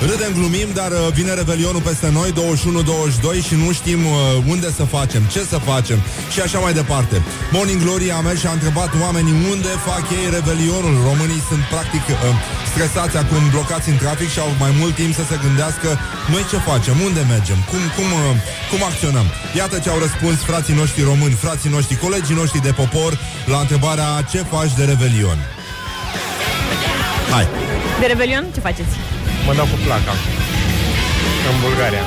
Râdem, glumim, dar uh, vine Revelionul peste noi 21-22 și nu știm uh, unde să facem, ce să facem și așa mai departe. Morning Glory a mers și a întrebat oamenii unde fac ei Revelionul? Românii sunt practic uh, stresați acum, blocați în trafic și au mai mult timp să se gândească Noi ce facem, unde mergem, cum, cum, uh, cum acționăm? Iată ce au răspuns frații noștri români, frații noștri, colegii noștri de popor La întrebarea ce faci de Revelion? Hai. De Revelion, ce faceți? Mă dau cu placa. În Bulgaria.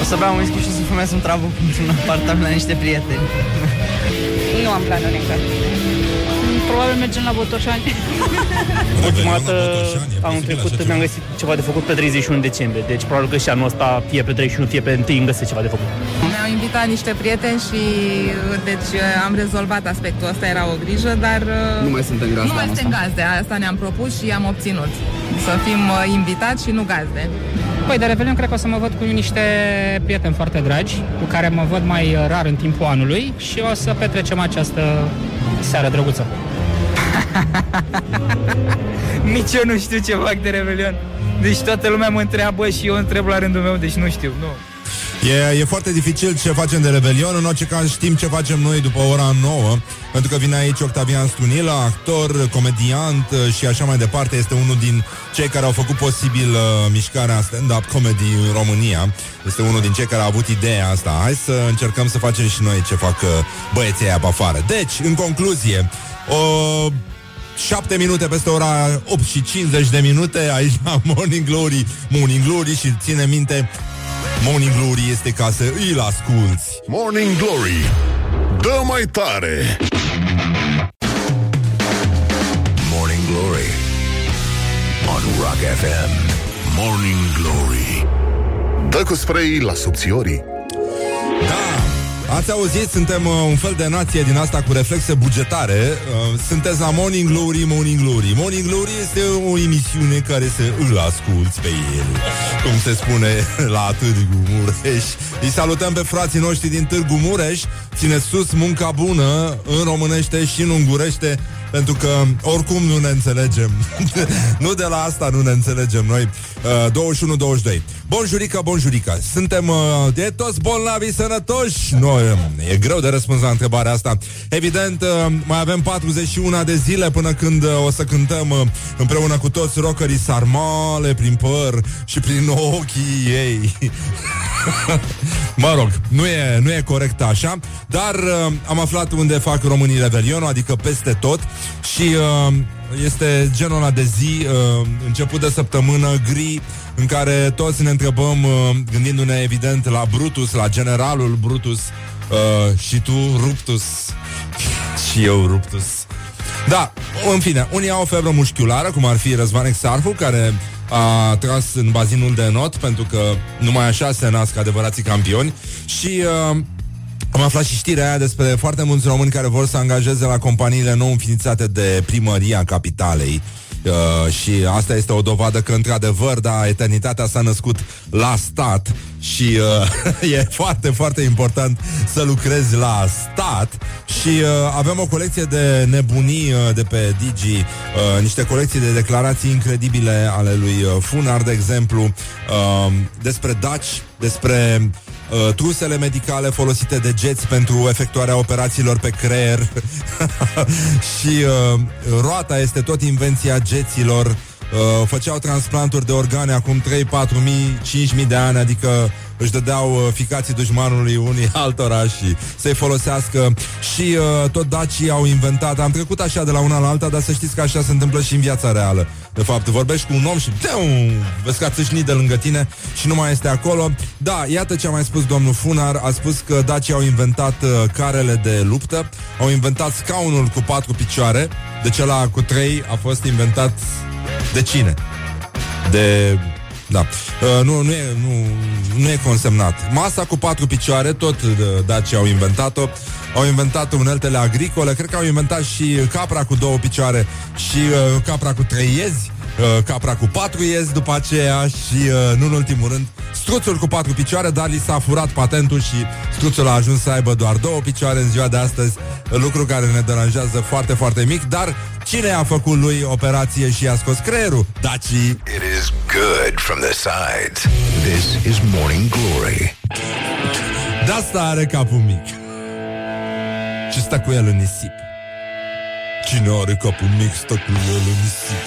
O să beau un whisky și o să fumez un trabuc într-un apartament la niște prieteni. Nu am planuri încă. Probabil mergem la Botoșani. [LAUGHS] Ultima dată, anul trecut, mi-am găsit ceva de făcut pe 31 decembrie. Deci probabil că și anul ăsta, fie pe 31, fie pe 1, îmi găsesc ceva de făcut. Mi-au invitat niște prieteni și deci am rezolvat aspectul ăsta, era o grijă, dar uh, Nu mai suntem gazde Nu mai anul suntem ăsta. gazde, asta ne-am propus și am obținut. Să fim uh, invitați și nu gazde. Păi, de Revelion cred că o să mă văd cu niște prieteni foarte dragi, cu care mă văd mai rar în timpul anului și o să petrecem această seară drăguță. [LAUGHS] Nici eu nu știu ce fac de Revelion. Deci toată lumea mă întreabă și eu întreb la rândul meu, deci nu știu, nu. E, e foarte dificil ce facem de Revelion. În orice caz știm ce facem noi după ora 9 Pentru că vine aici Octavian Stunila Actor, comediant uh, și așa mai departe. Este unul din cei care au făcut posibil uh, Mișcarea stand-up comedy în România. Este unul din cei care a avut ideea asta. Hai să încercăm să facem și noi ce fac uh, băieții aia pe afară. Deci, în concluzie o... 7 minute peste ora 8 și 50 de minute Aici la Morning Glory. Morning Glory și ține minte Morning Glory este ca să îl asculți. Morning Glory Dă mai tare. Morning Glory on Rock FM. Morning Glory. Dă cu spray la subțiorii Ați auzit, suntem uh, un fel de nație din asta cu reflexe bugetare. Uh, Sunteți la Morning Glory, Morning Glory. Morning Glory este o emisiune care se îl asculți pe el. Cum se spune [LAUGHS] la Târgu Mureș. Îi salutăm pe frații noștri din Târgu Mureș. Țineți sus munca bună în românește și în ungurește pentru că oricum nu ne înțelegem. [LAUGHS] Nu de la asta nu ne înțelegem noi. Uh, 21-22 Bonjurica, bonjurica Suntem uh, de toți bolnavi sănătoși. Noi, uh, e greu de răspuns la întrebarea asta. Evident, uh, mai avem 41 de zile Până când uh, o să cântăm uh, Împreună cu toți rockerii sarmale Prin păr și prin ochii ei. [LAUGHS] Mă rog, nu e, nu e corect așa, dar uh, am aflat unde fac românii Revelionul, adică peste tot și uh, este genul ăla de zi, uh, început de săptămână gri, în care toți ne întrebăm, uh, gândindu-ne evident la Brutus, la generalul Brutus uh, și tu, Ruptus, [LAUGHS] și eu, Ruptus. Da, în fine, unii au o febră mușchiulară, cum ar fi Răzvan Exarhu, care a tras în bazinul de not, pentru că numai așa se nasc adevărații campioni și uh, am aflat și știrea aia despre foarte mulți români care vor să angajeze la companiile nou înființate de primăria capitalei. Uh, și asta este o dovadă că, într-adevăr, da, eternitatea s-a născut la stat și uh, [LAUGHS] e foarte, foarte important să lucrezi la stat și uh, avem o colecție de nebunii uh, de pe Digi, uh, niște colecții de declarații incredibile ale lui uh, Funar, de exemplu, uh, despre Daci, despre uh, trusele medicale folosite de geți pentru efectuarea operațiilor pe creier. [LAUGHS] Și uh, roata este tot invenția geților uh, făceau transplanturi de organe acum 3, 4 mii, 5 mii de ani, adică își dădeau uh, ficații dușmanului unii [LAUGHS] altora și să-i folosească și uh, tot dacii au inventat, am trecut așa de la una la alta, dar să știți că așa se întâmplă și în viața reală. De fapt, vorbești cu un om și deum, vezi că țâșni de lângă tine și nu mai este acolo. Da, iată ce a mai spus domnul Funar, a spus că dacii au inventat uh, carele de luptă, au inventat scaunul cu patru picioare, deci ăla cu trei a fost inventat de cine? De... Da. Uh, nu, nu, e, nu, nu e consemnat. Masa cu patru picioare, tot uh, Dacia au inventat-o. Au inventat uneltele agricole, cred că au inventat și capra cu două picioare și uh, capra cu trei iezi, uh, capra cu patru iezi după aceea și, uh, nu în ultimul rând, struțul cu patru picioare, dar li s-a furat patentul și struțul a ajuns să aibă doar două picioare în ziua de astăzi, lucru care ne deranjează foarte, foarte mic, dar cine a făcut lui operație și a scos creierul? Dacii. It is good from the sides. This is Morning Glory. De asta are capul mic. Și stă cu el în nisip. Cine are capul mic stă cu el în nisip.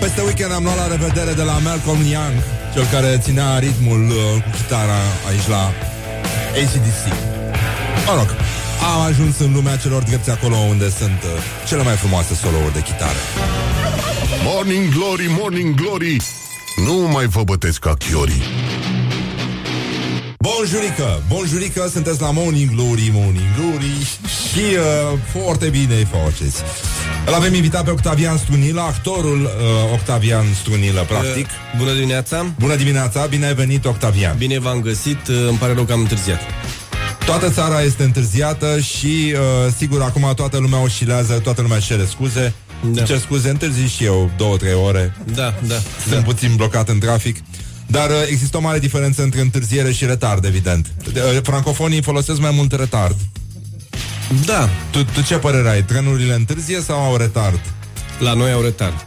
Peste weekend am luat la revedere de la Malcolm Young, cel care ținea ritmul uh, cu chitara aici la ACDC. Mă rog, am ajuns în lumea celor drepți acolo unde sunt uh, cele mai frumoase solouri de chitară. Morning Glory, Morning Glory Nu mai vă bătesc ca chiorii Bonjurică, bonjurică, sunteți la Morning Glory, Morning Glory Și uh, foarte bine faceți Îl avem invitat pe Octavian Strunilă, actorul uh, Octavian Strunilă, practic Uh, Bună dimineața! Bună dimineața, bine ai venit, Octavian Bine v-am găsit, uh, îmi pare rău că am întârziat. Toată țara este întârziată și, uh, sigur, acum toată lumea oscilează, toată lumea își cere scuze. Da. Cer scuze, întârzi și eu două, trei ore. Da, da. Sunt da. puțin blocat în trafic. Dar uh, există o mare diferență între întârziere și retard, evident. De, uh, francofonii folosesc mai mult retard. Da. Tu, tu ce părere ai? Trenurile întârzie sau au retard? La noi au retard. [LAUGHS]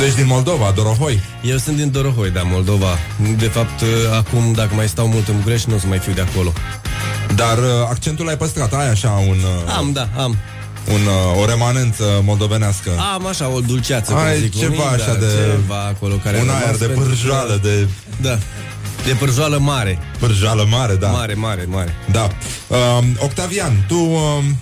Tu ești din Moldova, Dorohoi? Eu sunt din Dorohoi, da, Moldova. De fapt, uh, acum, dacă mai stau mult în București, nu o să mai fiu de acolo. Dar uh, accentul ai păstrat, ai așa un... Uh, Am, da, am. Un, uh, o remanență moldovenească. Am așa o dulceață, Ai cum zic ceva unii, așa da, de- Ceva acolo care un a rămas aer de pentru că- pârjoală, de... Da. De pârjoală mare. Pârjoală mare, da. Mare, mare, mare. Da. Um, Octavian, tu um,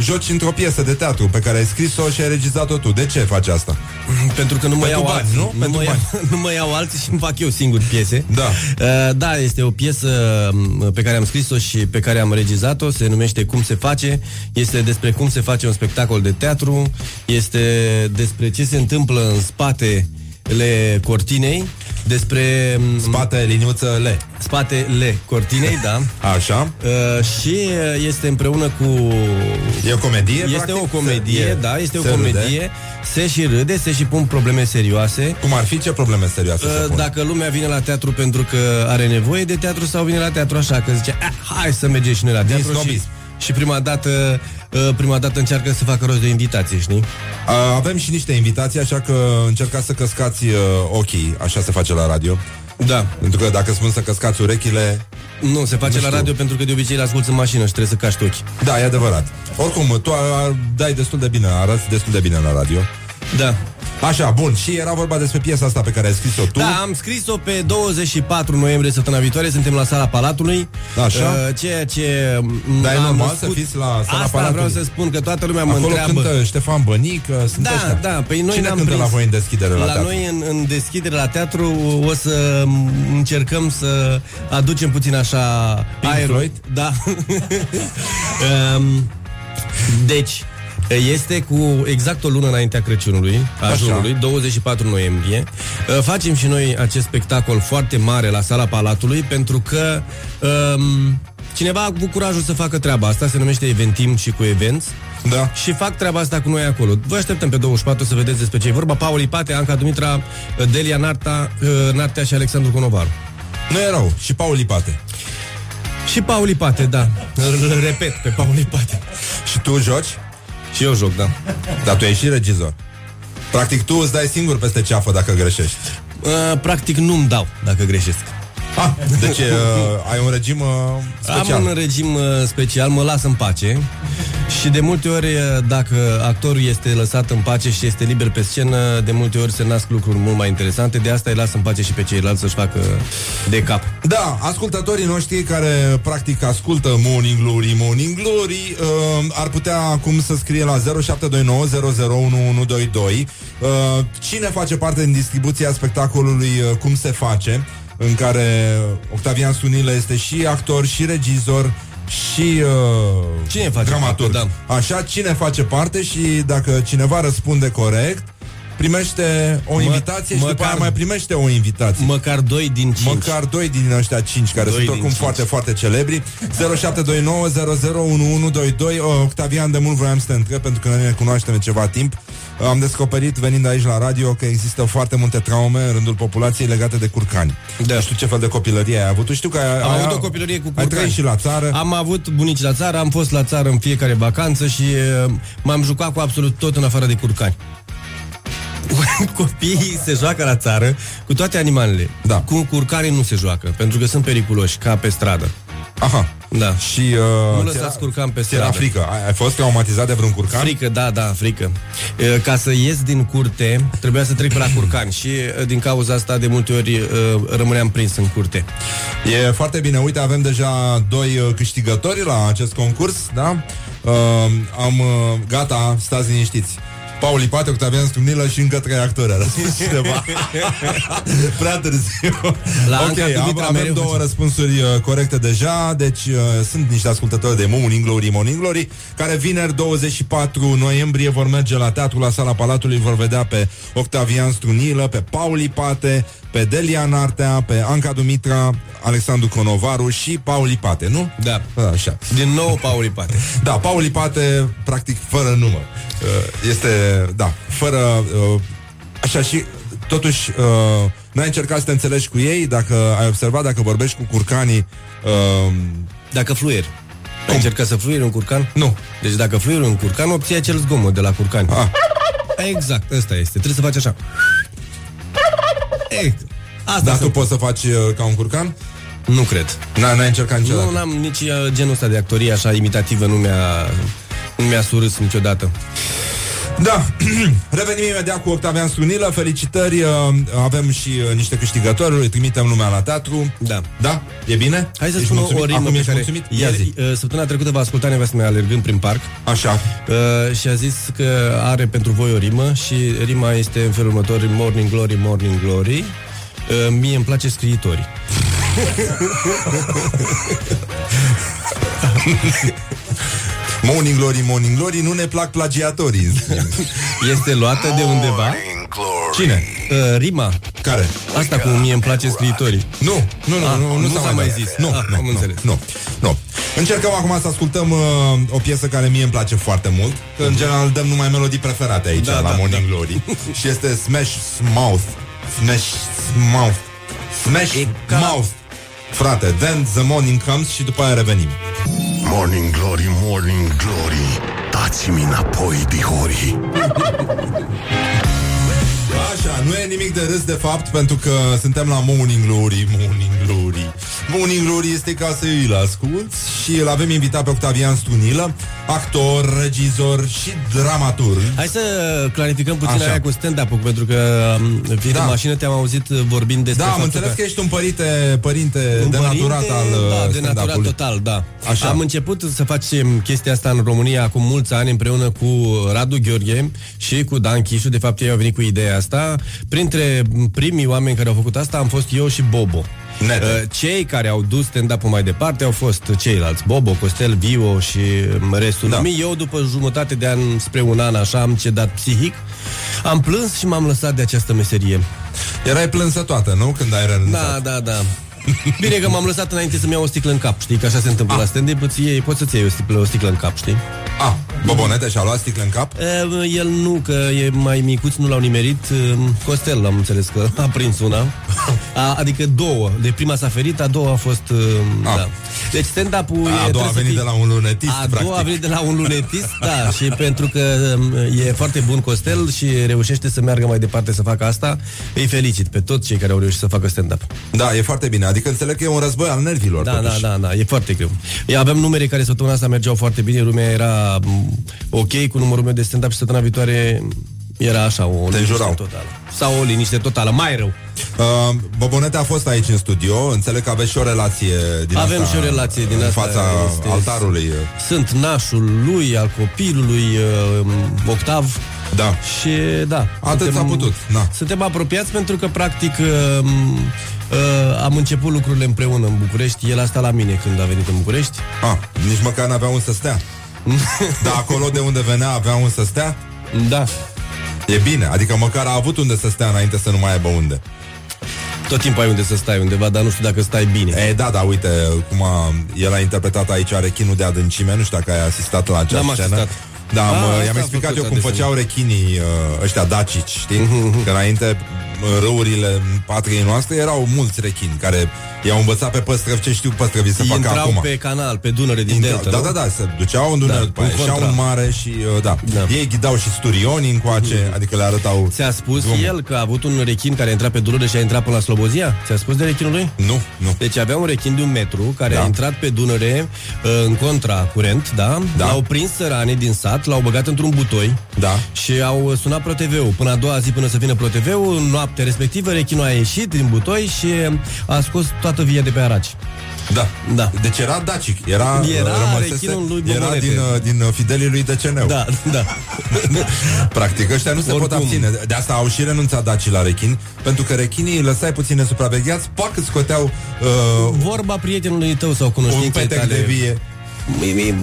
joci într-o piesă de teatru pe care ai scris-o și ai regizat-o tu. De ce faci asta? [LAUGHS] Pentru că nu mă Pentru iau bani, alții, nu? Nu, Pentru mă bani. iau, [LAUGHS] nu mă iau alții și îmi fac eu singur piese. Da. Uh, da, este o piesă m, pe care am scris-o și pe care am regizat-o, se numește Cum se face, este despre cum se face un spectacol de teatru, este despre ce se întâmplă în spatele cortinei, despre... m, Spate, liniuță, le. Spatele cortinei, da. [LAUGHS] Așa. Uh, și uh, este împreună cu... E o comedie, Este practic? o comedie, Se- e- da, este o se comedie. râde. Se și râde, se și pun probleme serioase. Cum ar fi? Ce probleme serioase se Uh, pun? Dacă lumea vine la teatru pentru că are nevoie de teatru sau vine la teatru așa, că zice, "Ah, hai să mergem și noi la teatru și, snobism. și prima dată uh, prima dată încearcă să facă rost de invitație, știi? A, Avem și niște invitații, așa că încercați să căscați uh, ochii, așa se face la radio. Da. Pentru că dacă spun să căscați urechile, Nu, se face Nu la știu. radio pentru că de obicei le asculti în mașină și trebuie să caști ochii. Da, e adevărat. Oricum, tu a, a, dai destul de bine, arăți destul de bine la radio. Da. Așa, bun. Și era vorba despre piesa asta pe care ai scris-o tu. Da, am scris-o pe 24 noiembrie săptămâna viitoare, suntem la sala Palatului. Așa. Uh, ceea ce m, Dar e am normal născut- să fiți la sala Asta Palatului? vreau să spun, că toată lumea mă Acolo întreabă. cântă Ștefan Bănică, sunt Da, ăștia. da, păi noi Cine n-am cântă prins. la voi în deschidere la, La teatru? noi în, în deschidere la teatru o să m, încercăm să aducem puțin așa Pink aerul. Floyd? Da. [LAUGHS] um, deci, este cu exact o lună înaintea Crăciunului, Așa. ajunului, 24 noiembrie. Uh, Facem și noi acest spectacol foarte mare la sala Palatului pentru că um, cineva a avut curajul să facă treaba asta, se numește Eventim și cu Events. Da. Și fac treaba asta cu noi acolo. Vă așteptăm pe 24 să vedeți despre ce e vorba. Paul Ipate, Anca Dumitra, Delia Narta, uh, Nartea și Alexandru Conovaru. Nu e rău. Și Paul Ipate. Și Paul Ipate, da. [LAUGHS] Îl repet pe Paul Ipate. Și tu joci? Și eu joc, da. Dar tu ești și regizor. Practic tu îți dai singur peste ceafă dacă greșești. Uh, practic nu-mi dau dacă greșesc. Ah, deci uh, ai un regim uh, special. Am un regim uh, special, mă las în pace și de multe ori, uh, dacă actorul este lăsat în pace și este liber pe scenă, de multe ori se nasc lucruri mult mai interesante, de asta îi las în pace și pe ceilalți să-și facă de cap. Da, ascultătorii noștri care practic ascultă Morning Glory, Morning Glory, uh, ar putea acum să scrie la 0729001122 uh, cine face parte din distribuția spectacolului uh, Cum se face, în care Octavian Sunilă este și actor, și regizor, și uh, Cine face dramaturg. parte, Așa, cine face parte și dacă cineva răspunde corect, primește o Mă- invitație și după măcar- aia mai primește o invitație. Măcar 2 din 5. Măcar doi din ăștia cinci care Doi sunt din oricum cinci. foarte, foarte celebri 0729001122 O, Octavian, de mult voiam să te întreb Pentru că noi ne cunoaștem de ceva timp Am descoperit, venind aici la radio Că există foarte multe traume în rândul populației Legate de curcani Da. Nu știu ce fel de copilărie ai avut Tu știu că ai, Am ai, avut o copilărie cu Ai curcani. trăit și la țară Am avut bunici la țară, am fost la țară în fiecare vacanță și uh, m-am jucat cu absolut tot în afară de curcani. [LAUGHS] Copiii se joacă la țară cu toate animalele. Da. Cu curcanii nu se joacă, pentru că sunt periculoși, ca pe stradă. Aha Da. Și uh, Nu ți-era- lăsați curcan pe ți era stradă. frică ai, ai fost traumatizat de vreun curcan? Frică, da, da, frică. E, Ca să ies din curte, trebuia să trec pe la curcan și e, din cauza asta de multe ori e, rămâneam prins în curte. E foarte bine, uite, avem deja doi uh, câștigători la acest concurs, da? Uh, am, uh, gata, stați liniștiți. Paul Ipate, Octavian Strumnilă și încă trei actori a răspuns [LAUGHS] cineva. Prea târziu. La ok, Anca am, Dumitra avem mereu două face- răspunsuri uh, corecte deja, deci uh, sunt niște ascultători de Morning Glory, Morning Glory, care vineri 24 noiembrie vor merge la teatru la sala Palatului, vor vedea pe Octavian Strunilă, pe Paul Ipate, pe Delia Nartea, pe Anca Dumitra, Alexandru Conovaru și Paul Ipate, nu? Da. Așa. Din nou Paul Ipate. [LAUGHS] Da, Paul Ipate, practic, fără număr. Uh, Este, da, fără... uh, Așa și, totuși, uh, n-ai încercat să te înțelegi cu ei, dacă ai observat, dacă vorbești cu curcanii... uh, Dacă fluieri. Ai încercat să fluieri un curcan? Nu. Deci dacă fluieri un curcan, obții acel zgomot de la curcan. Ah. Exact, ăsta este. Trebuie să faci așa. Ei, asta Dar se- tu poți să faci uh, ca un curcan? Nu cred. N-ai, n-ai încercat niciodată? Nu, n-am nici uh, genul ăsta de actorie așa imitativă, nu mi-a, nu mi-a surâs niciodată. Da, [CLEARS THROAT] revenim imediat cu Octavian Strunilă Felicitări, uh, avem și uh, niște câștigători Îi trimitem lumea la teatru Da. Da? E bine? Hai să Ești spun o, mulțumit? o rimă Acum pe ești care mulțumit? Ia ieri, zi. uh, săptămâna trecută v-a ascultat nevastă mea alergând prin parc Așa uh, și a zis că are pentru voi o rimă și rima este în felul următor Morning Glory, Morning Glory uh, Mie îmi place scriitorii [LAUGHS] Morning Glory, Morning Glory Nu ne plac plagiatorii [LAUGHS] Este luată de undeva Cine? uh, Rima Care? Asta cu mie îmi place scriitorii Nu, nu, nu, Ah, nu, nu, nu s-a mai zis. Nu, Ah, nu, am nu, înțeles. nu, nu. Încercăm acum să ascultăm uh, o piesă care mie îmi place foarte mult Că în general dăm numai melodii preferate aici Da, la da, Morning da. Glory [LAUGHS] Și este Smash Mouth Smash Mouth Smash Mouth Frate, then the morning comes și după aia revenim Morning Glory, Morning Glory. Dați-mi înapoi, dihori [LAUGHS] Așa, nu e nimic de râs de fapt Pentru că suntem la Morning Glory Morning Glory. Morning Glory este ca să îl asculti și îl avem invitat pe Octavian Stunilă, actor, regizor și dramaturg. Hai să clarificăm puțin Așa. aia cu stand-up-ul, pentru că um, fiind Da. în mașină te-am auzit vorbind despre Da, am faptul înțeles că ești un părinte, părinte Un denaturat părinte, al da, uh, denaturat stand-up-ului. total, da. Așa. Am început să facem chestia asta în România acum mulți ani împreună cu Radu Gheorghe și cu Dan Chișu. De fapt, ei au venit cu ideea asta. Printre primii oameni care au făcut asta am fost eu și Bobo. Nete. Uh, Cei care au dus stand-up-ul mai departe au fost ceilalți, Bobo, Costel, Vio și um, restul Da. lumii. Eu, după jumătate de an, spre un an, așa, am cedat psihic. Am plâns și m-am lăsat de această meserie. Erai plânsă toată, nu? Când ai renunțat. Da, da, da. Bine că m-am lăsat înainte să-mi iau o sticlă în cap, știi? Că așa se întâmplă la stand-up, îți iei, poți să-ți iei o sticlă, o sticlă în cap, știi? Ah, Bobonete și-a luat sticlă în cap? E, el nu, că e mai micuț, nu l-au nimerit. E, Costel, am înțeles că a prins una. [LAUGHS] A, adică două. De prima s-a ferit, a doua a fost... e, Da. Deci stand-up-ul A e, doua a trebuie să venit fii- de la un lunetist, A practic. doua a venit de la un lunetist, da, și pentru că um, e foarte bun Costel și reușește să meargă mai departe să facă asta, îi felicit pe toți cei care au reușit să facă stand-up. Da, e foarte bine. Adică înțeleg că e un război al nervilor. Da, da, totuși. da, da, e foarte greu. Eu aveam numere care săptămâna asta mergeau foarte bine, lumea era m, ok cu numărul meu de stand-up și săptămâna viitoare era așa, o liniște înjurau. totală. Sau o liniște totală, mai rău. Uh, Bobonete a fost aici în studio Înțeleg că aveți și o relație din Avem asta și o relație din În asta, fața este- altarului Sunt nașul lui, al copilului, uh, Octav. Da. Și da. Atât s-a putut, na. Suntem apropiați pentru că practic uh, uh, am început lucrurile împreună în București. El a stat la mine când a venit în București. ah, Nici măcar n-avea un să stea [LAUGHS] Da, acolo de unde venea avea un să stea Da. E bine, adică măcar a avut unde să stea Înainte să nu mai aibă unde Tot timpul ai unde să stai undeva, dar nu știu dacă stai bine. E, da, da, uite cum a, El a interpretat aici rechinul de adâncime Nu știu dacă ai asistat la această N-am scenă asistat. Da, am, Ah, asta i-am a explicat făcut eu cum desenul. făceau rechinii uh, ăștia dacici, știi? Mhm, Că înainte uh, râurile patriei noastre erau mulți rechini care i-au învățat pe păstrăvi ce știu păstrăvii să facă Intrau acum. pe canal, pe Dunăre din Intrau- Delta, da, nu? da, da, se duceau în Dunăre Da, după în aia, ieșeau contra. în mare și, uh, da. Da. Ei ghidau și sturioni încoace, adică le arătau... Ți-a spus drumul. el că a avut un rechin care a intrat pe Dunăre și a intrat până la Slobozia? Ți-a spus de rechinul lui? Nu, nu. Deci avea un rechin de un metru care Da. a intrat pe Dunăre uh, în contra curent, da? Da. L-au prins săranii din sat, l-au băgat într-un butoi Da. și au sunat ProTV-ul. Până a doua zi, până să vină ProTV-ul, în noaptea respectivă, rechinul a ieșit din butoi și a scos toată via de pe araci. Da. Da. Deci era dacic, era, Era uh, rămăsese- rechinul lui era Bobonete. din, uh, din uh, fidelii lui Deceneu. Da, da. [LAUGHS] Practic, ăștia nu se pot Oricum. abține. De asta au și renunțat dacii la rechin, pentru că rechinii îi lăsai puțin nesupravegheați, pac, îți scoteau uh, Vorba prietenului tău sau un cunoștinței petec tale. de vie. E- e-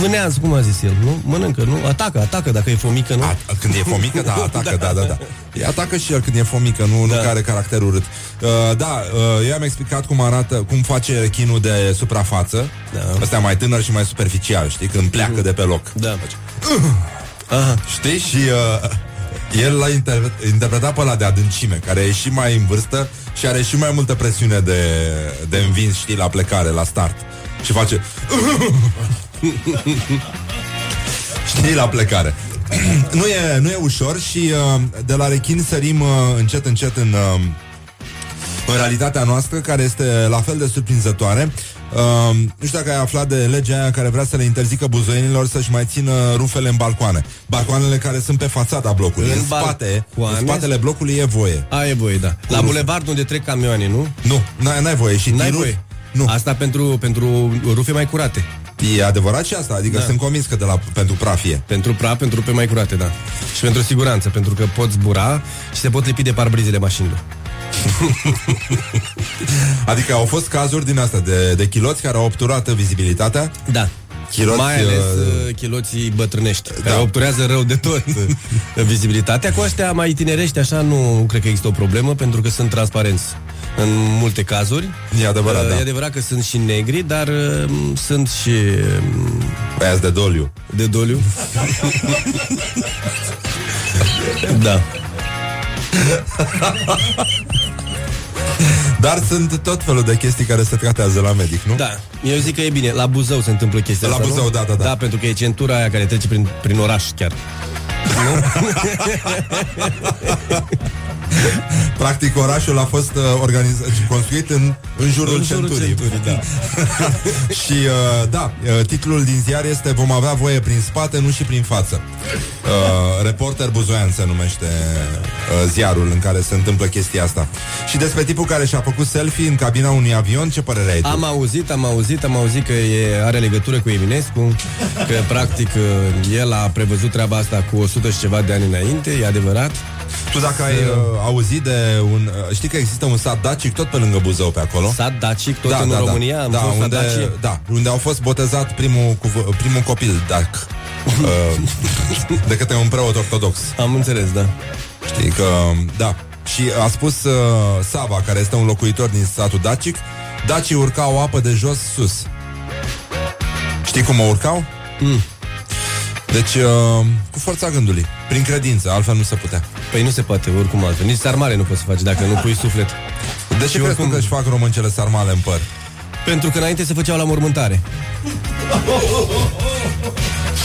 Vânează, cum a zis el, nu? Mănâncă, nu? Atacă, atacă dacă e fomică, nu? A, când e fomică, da, atacă, [LAUGHS] da, da, da. E atacă și el când e fomică, nu, Da. nu care caracter urât. Uh, da, uh, eu am explicat cum arată, cum face rechinul de suprafață. Da. Ăsta e mai tânăr și mai superficial, știi, când pleacă de pe loc. Da. [CLEARS THROAT] Aha. Știi? Și uh, el l-a inter- interpretat pe ăla de adâncime, care e și mai în vârstă și are și mai multă presiune de, de învins, știi, la plecare, la start. Și face... știi, la plecare. nu, e, nu e ușor și uh, de la rechin sărim uh, încet, încet în... Uh, în realitatea noastră, care este la fel de surprinzătoare. Uh, nu știu dacă ai aflat de legea aia care vrea să le interzică buzoienilor să-și mai țină rufele în balcoane. Balcoanele care sunt pe fațada blocului. În, În spate, balcoane? în spatele blocului e voie. A, e voie, da. La rufe. bulevard unde trec camioane, nu? Nu, n-ai, n-ai voie. Și N-ai tiruri- voie. Nu. Asta pentru, pentru rufe mai curate. E adevărat și asta, adică Da. sunt convins că de la, pentru prafie. Pentru praf, pentru rufe mai curate, da. Și pentru siguranță, pentru că pot zbura și se pot lipi de parbrizele mașinilor. [LAUGHS] Adică au fost cazuri din asta de, de chiloți care au obturat vizibilitatea. Da. Chiloți, Mai ales uh, uh, chiloții bătrânești, da. care obturează rău de tot uh, [LAUGHS] vizibilitatea. Cu ăștia mai tinerești, așa, nu cred că există o problemă, pentru că sunt transparenți în multe cazuri. E adevărat, Uh, da. E adevărat că sunt și negri, dar uh, sunt și um, Băiați de doliu. de doliu. [LAUGHS] da. [LAUGHS] Dar sunt tot felul de chestii care se tratează la medic, nu? Da, eu zic că e bine. La Buzău se întâmplă chestia La asta, Buzău, nu? da, da, da. Da, pentru că e centura aia care trece prin, prin oraș chiar. [LAUGHS] [LAUGHS] [LAUGHS] Practic orașul a fost uh, organizat și construit în, în jurul În jurul centurii. centurii, da. [LAUGHS] și uh, da, uh, titlul din ziar este Vom avea voie prin spate, nu și prin față. Uh, Reporter Buzoian se numește uh, ziarul în care se întâmplă chestia asta. Și despre tipul care și-a făcut selfie în cabina unui avion, ce părere ai tu? Am auzit, am auzit, am auzit că e, are legătură cu Eminescu, că practic uh, el a prevăzut treaba asta cu 100 și ceva de ani înainte, e adevărat. Tu dacă ai uh, auzit de un... Uh, știi că există un sat dacic tot pe lângă Buzău pe acolo? Sat dacic, tot în România, am da, fost unde, sat dacic. da, unde au fost botezat primul, cuv- primul copil dac uh, de către un preot ortodox. Am înțeles, da. Știi că, da. Și a spus uh, Sava, care este un locuitor din satul dacic, dacii urcau apă de jos sus. Știi cum o urcau? Mm. Deci, uh, cu forța gândului, prin credință, altfel nu se putea. Păi nu se poate, oricum altfel. Nici sarmale nu poți să faci dacă nu pui suflet. De ce crezi tu că își fac româncele sarmale în păr? Pentru că înainte se făceau la mormântare.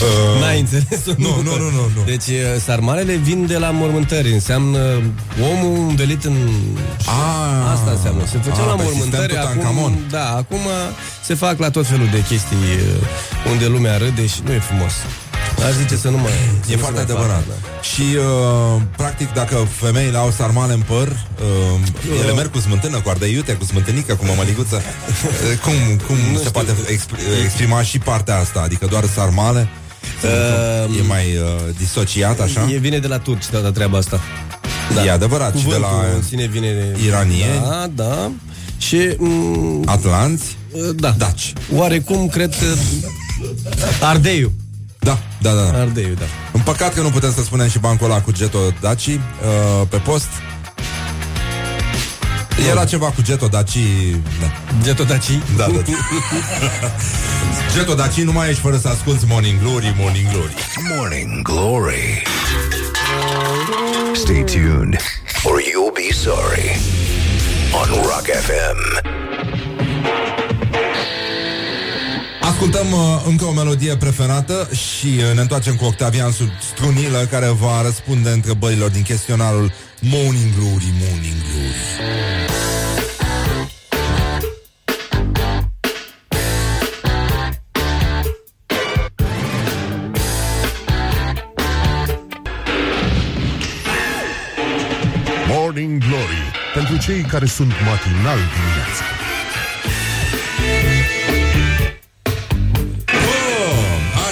Uh, N-ai înțeles? Nu, nu, nu, nu, nu. Deci uh, sarmalele vin de la mormântări Înseamnă omul învelit în... Ah, Asta înseamnă Se făceau ah, la pe mormântări sistem acum, Tutankamon. Da, acum se fac la tot felul de chestii uh, Unde lumea râde și nu e frumos Aș zice să nu mai... să E nu foarte se mai adevărat. facă, da. Și, uh, practic, dacă femeile au sarmale în păr, uh, ele merg cu smântână, cu ardei iute, cu smântânică, cu mămăliguță. [LAUGHS] Uh, cum cum se poate exp- exprima și partea asta? Adică doar sarmale? Uh, e mai uh, disociat, așa? E vine de la turci toată treaba asta Da. E adevărat, și de Cuvântul la în sine vine de... iranieni. Da, da Și... mm, Atlanți? Da Daci Oarecum cred că Ardeiu Da, da, da, da. Ardeiu, da În păcat că nu putem să spunem și bancul ăla cu Geto Daci uh, pe post. Era ceva cu Geto Daci. Da. Geto Daci? Da, da. [LAUGHS] Geto Daci nu mai ești fără să asculti Morning Glory, Morning Glory. Morning Glory. Stay tuned, or you'll be sorry. On Rock FM. Ascultăm uh, încă o melodie preferată și uh, ne întoarcem cu Octavian sub strunilă care va răspunde întrebărilor din chestionarul Morning Glory, Morning Glory. Morning Glory Pentru cei care sunt matinal dimineața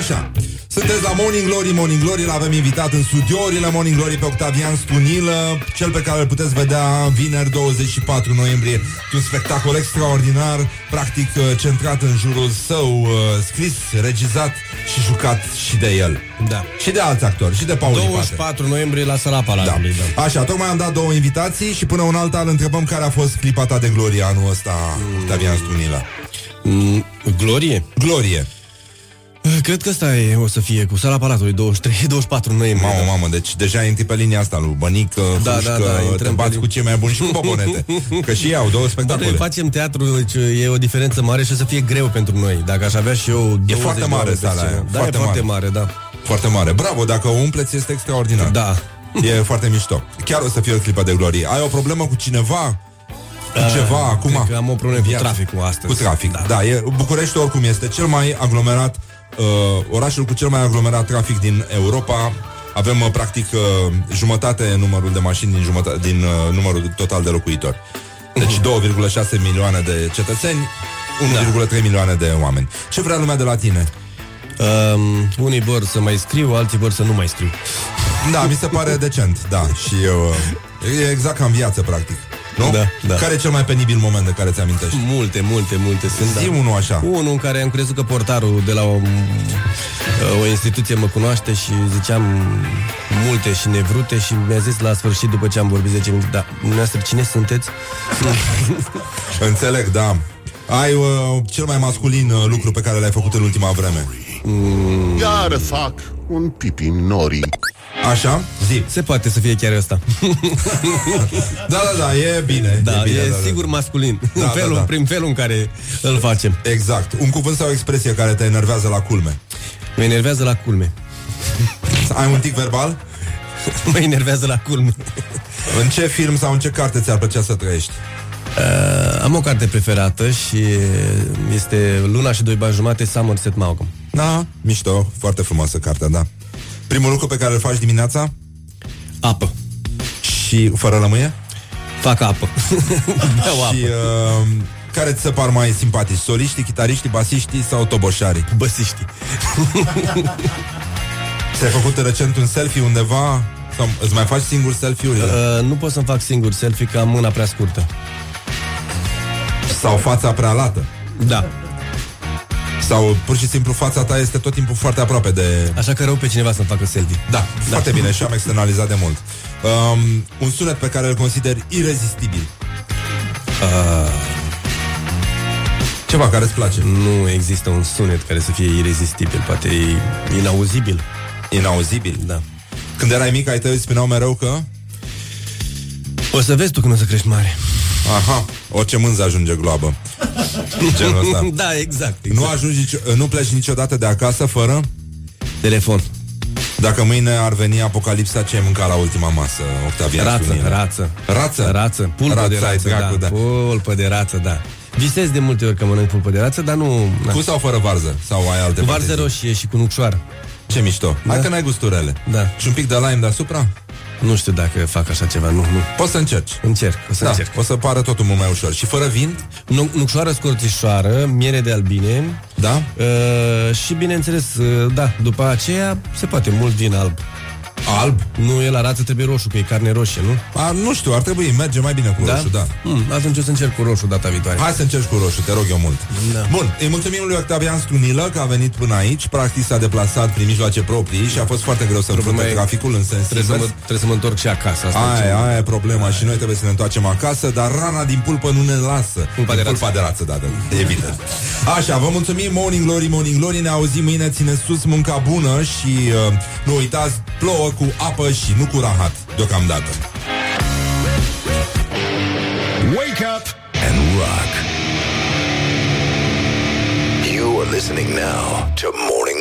Așa. Sunteți la Morning Glory, Morning Glory L-avem invitat în studiourile Morning Glory Pe Octavian Stunilă Cel pe care îl puteți vedea vineri 24 noiembrie. Un spectacol extraordinar Practic uh, centrat în jurul său uh, Scris, regizat și jucat și de el. Da. Și de alți actori, și de Paul 24 noiembrie la sala Palatului da. Așa, tocmai am dat două invitații Și până un alta îl întrebăm care a fost clipa ta de glorie Anul ăsta, Octavian Stunilă. Mm, Glorie? Glorie Cred că asta e, o să fie cu sala Palatului 23, 24 [LAUGHS] noiembrie Mamă, mamă, deci deja intri pe linia asta lui Bănică, Da, Fușcă, da, da, intrăm te pe bați lin- cu cei mai buni și cu bobonete [LAUGHS] Că și ei au două Dar spectacole noi facem teatru, deci e o diferență mare și o să fie greu pentru noi. Dacă aș avea și eu 20 E foarte de mare ore pe sala scenă. aia, Da, foarte e foarte mare. mare, da. Foarte mare, bravo, dacă o umpleți este extraordinar Da E foarte mișto Chiar o să fie o clipă de glorie Ai o problemă cu cineva? Cu ceva acum? Cred că am o problemă cu Viață. traficul astăzi. Cu trafic, da, da e, București oricum este cel mai aglomerat uh, Orașul cu cel mai aglomerat trafic din Europa avem uh, practic uh, jumătate numărul de mașini din, jumătate, din uh, numărul total de locuitori. Deci 2,6 milioane de cetățeni, 1,3 milioane de oameni. Ce vrea lumea de la tine? Um, unii vor să mai scriu, alții vor să nu mai scriu. Da, mi se pare decent, da. Și eu... uh, E exact ca în viață, practic. Nu? Da, da. Care e cel mai penibil moment de care ți amintești? Multe, multe, multe sunt. Zi da. unul așa. Unul în care am crezut că portarul de la o, o instituție mă cunoaște și ziceam multe și nevrute și mi-a zis la sfârșit, după ce am vorbit 10 minute, da, dumneavoastră cine sunteți? [LAUGHS] Înțeleg, da. Ai uh, cel mai masculin uh, lucru pe care l-ai făcut în ultima vreme. Mm, Iar fac un pipi în norii Așa? Zi. se poate să fie chiar ăsta. [LAUGHS] Da, da, da, e bine. Da, e, bine, e da, da. sigur masculin. Da, în da, felul, da. prin felul în care îl facem. Exact. Un cuvânt sau o expresie care te enervează la culme. Mă enervează la culme. Ai un tic verbal? Mă enervează la culme. În ce film sau în ce carte ți-ar plăcea să trăiești? Uh, am o carte preferată și este Luna și doi bani jumate, Somerset Maugham. Da, mișto, foarte frumoasă cartea, da. Primul lucru pe care îl faci dimineața? Apă. Și fără lămâie? Fac apă. [LAUGHS] Beau apă. și uh, care ți se par mai simpatici? Soliștii, chitariștii, basiștii sau toboșarii? Basiștii. [LAUGHS] Ți-ai făcut recent un selfie undeva? Sau îți mai faci singur selfie-urile? Uh, nu pot să-mi fac singur selfie, că am mâna prea scurtă. Sau fața prea lată? Da. Sau pur și simplu fața ta este tot timpul foarte aproape de... Așa că rău pe cineva să-mi facă selfie. Da, da. foarte bine și am externalizat de mult. Um, un sunet pe care îl consider irezistibil. Uh, Ceva care îți place. nu există un sunet care să fie irezistibil, poate e inauzibil. Inauzibil? Da. Când erai mic, ai tăi spuneau mereu că... O să vezi tu când o să crești mare. Aha, orice mânză ajunge gloabă. Genul ăsta. [LAUGHS] da, exact, exact. Nu ajungi, nicio- nu pleci niciodată de acasă fără... Telefon. Dacă mâine ar veni apocalipsa, ce ai mâncat la ultima masă, Octavian? Rață, Spune-ne. rață. Rață? Rață, pulpă Rața de ai rață, dracu, da. da. Pulpă de rață, da. Visez de multe ori că mănânc pulpă de rață, dar nu... Na. Cu sau fără varză? Sau ai alte Cu varză fantezii? roșie și cu nucșoară. Ce mișto. Hai Da. că n-ai gusturele. Da. Și un pic de lime deasupra? Nu știu dacă fac așa ceva, nu, nu. Poți să încerci. Încerc, o să Da, încerc. o să pară totul mult mai ușor. Și fără vin? Nu, nucșoară scorțișoară, miere de albine Da? uh, și, bineînțeles, uh, da, după aceea se poate mult vin alb. Alb? Nu, e la rață trebuie roșu, că e carne roșie, nu? A, nu știu, ar trebui, merge mai bine cu Da? roșu, da. Mm, atunci o să încerc cu roșu data viitoare. Hai să încerci cu roșu, te rog eu mult. Da. Bun, îi mulțumim lui Octavian Strunilă că a venit până aici, practic s-a deplasat prin mijloace proprii și a fost foarte greu să înfrunte Problema e- traficul în sens Trebuie să, mă, invers. trebuie să mă întorc și acasă. Asta e Aia, cea- aia e problema și noi trebuie să ne întoarcem acasă, dar rana din pulpă nu ne lasă. Pulpa de rață. Pulpa de rață, da, da, evident. Așa, vă mulțumim, Morning Glory, Morning Glory, ne auzim mâine, ține sus munca bună și uh, nu uitați, plouă cu apă și nu cu rahat, deocamdată. Wake up and rock. You are listening now to Morning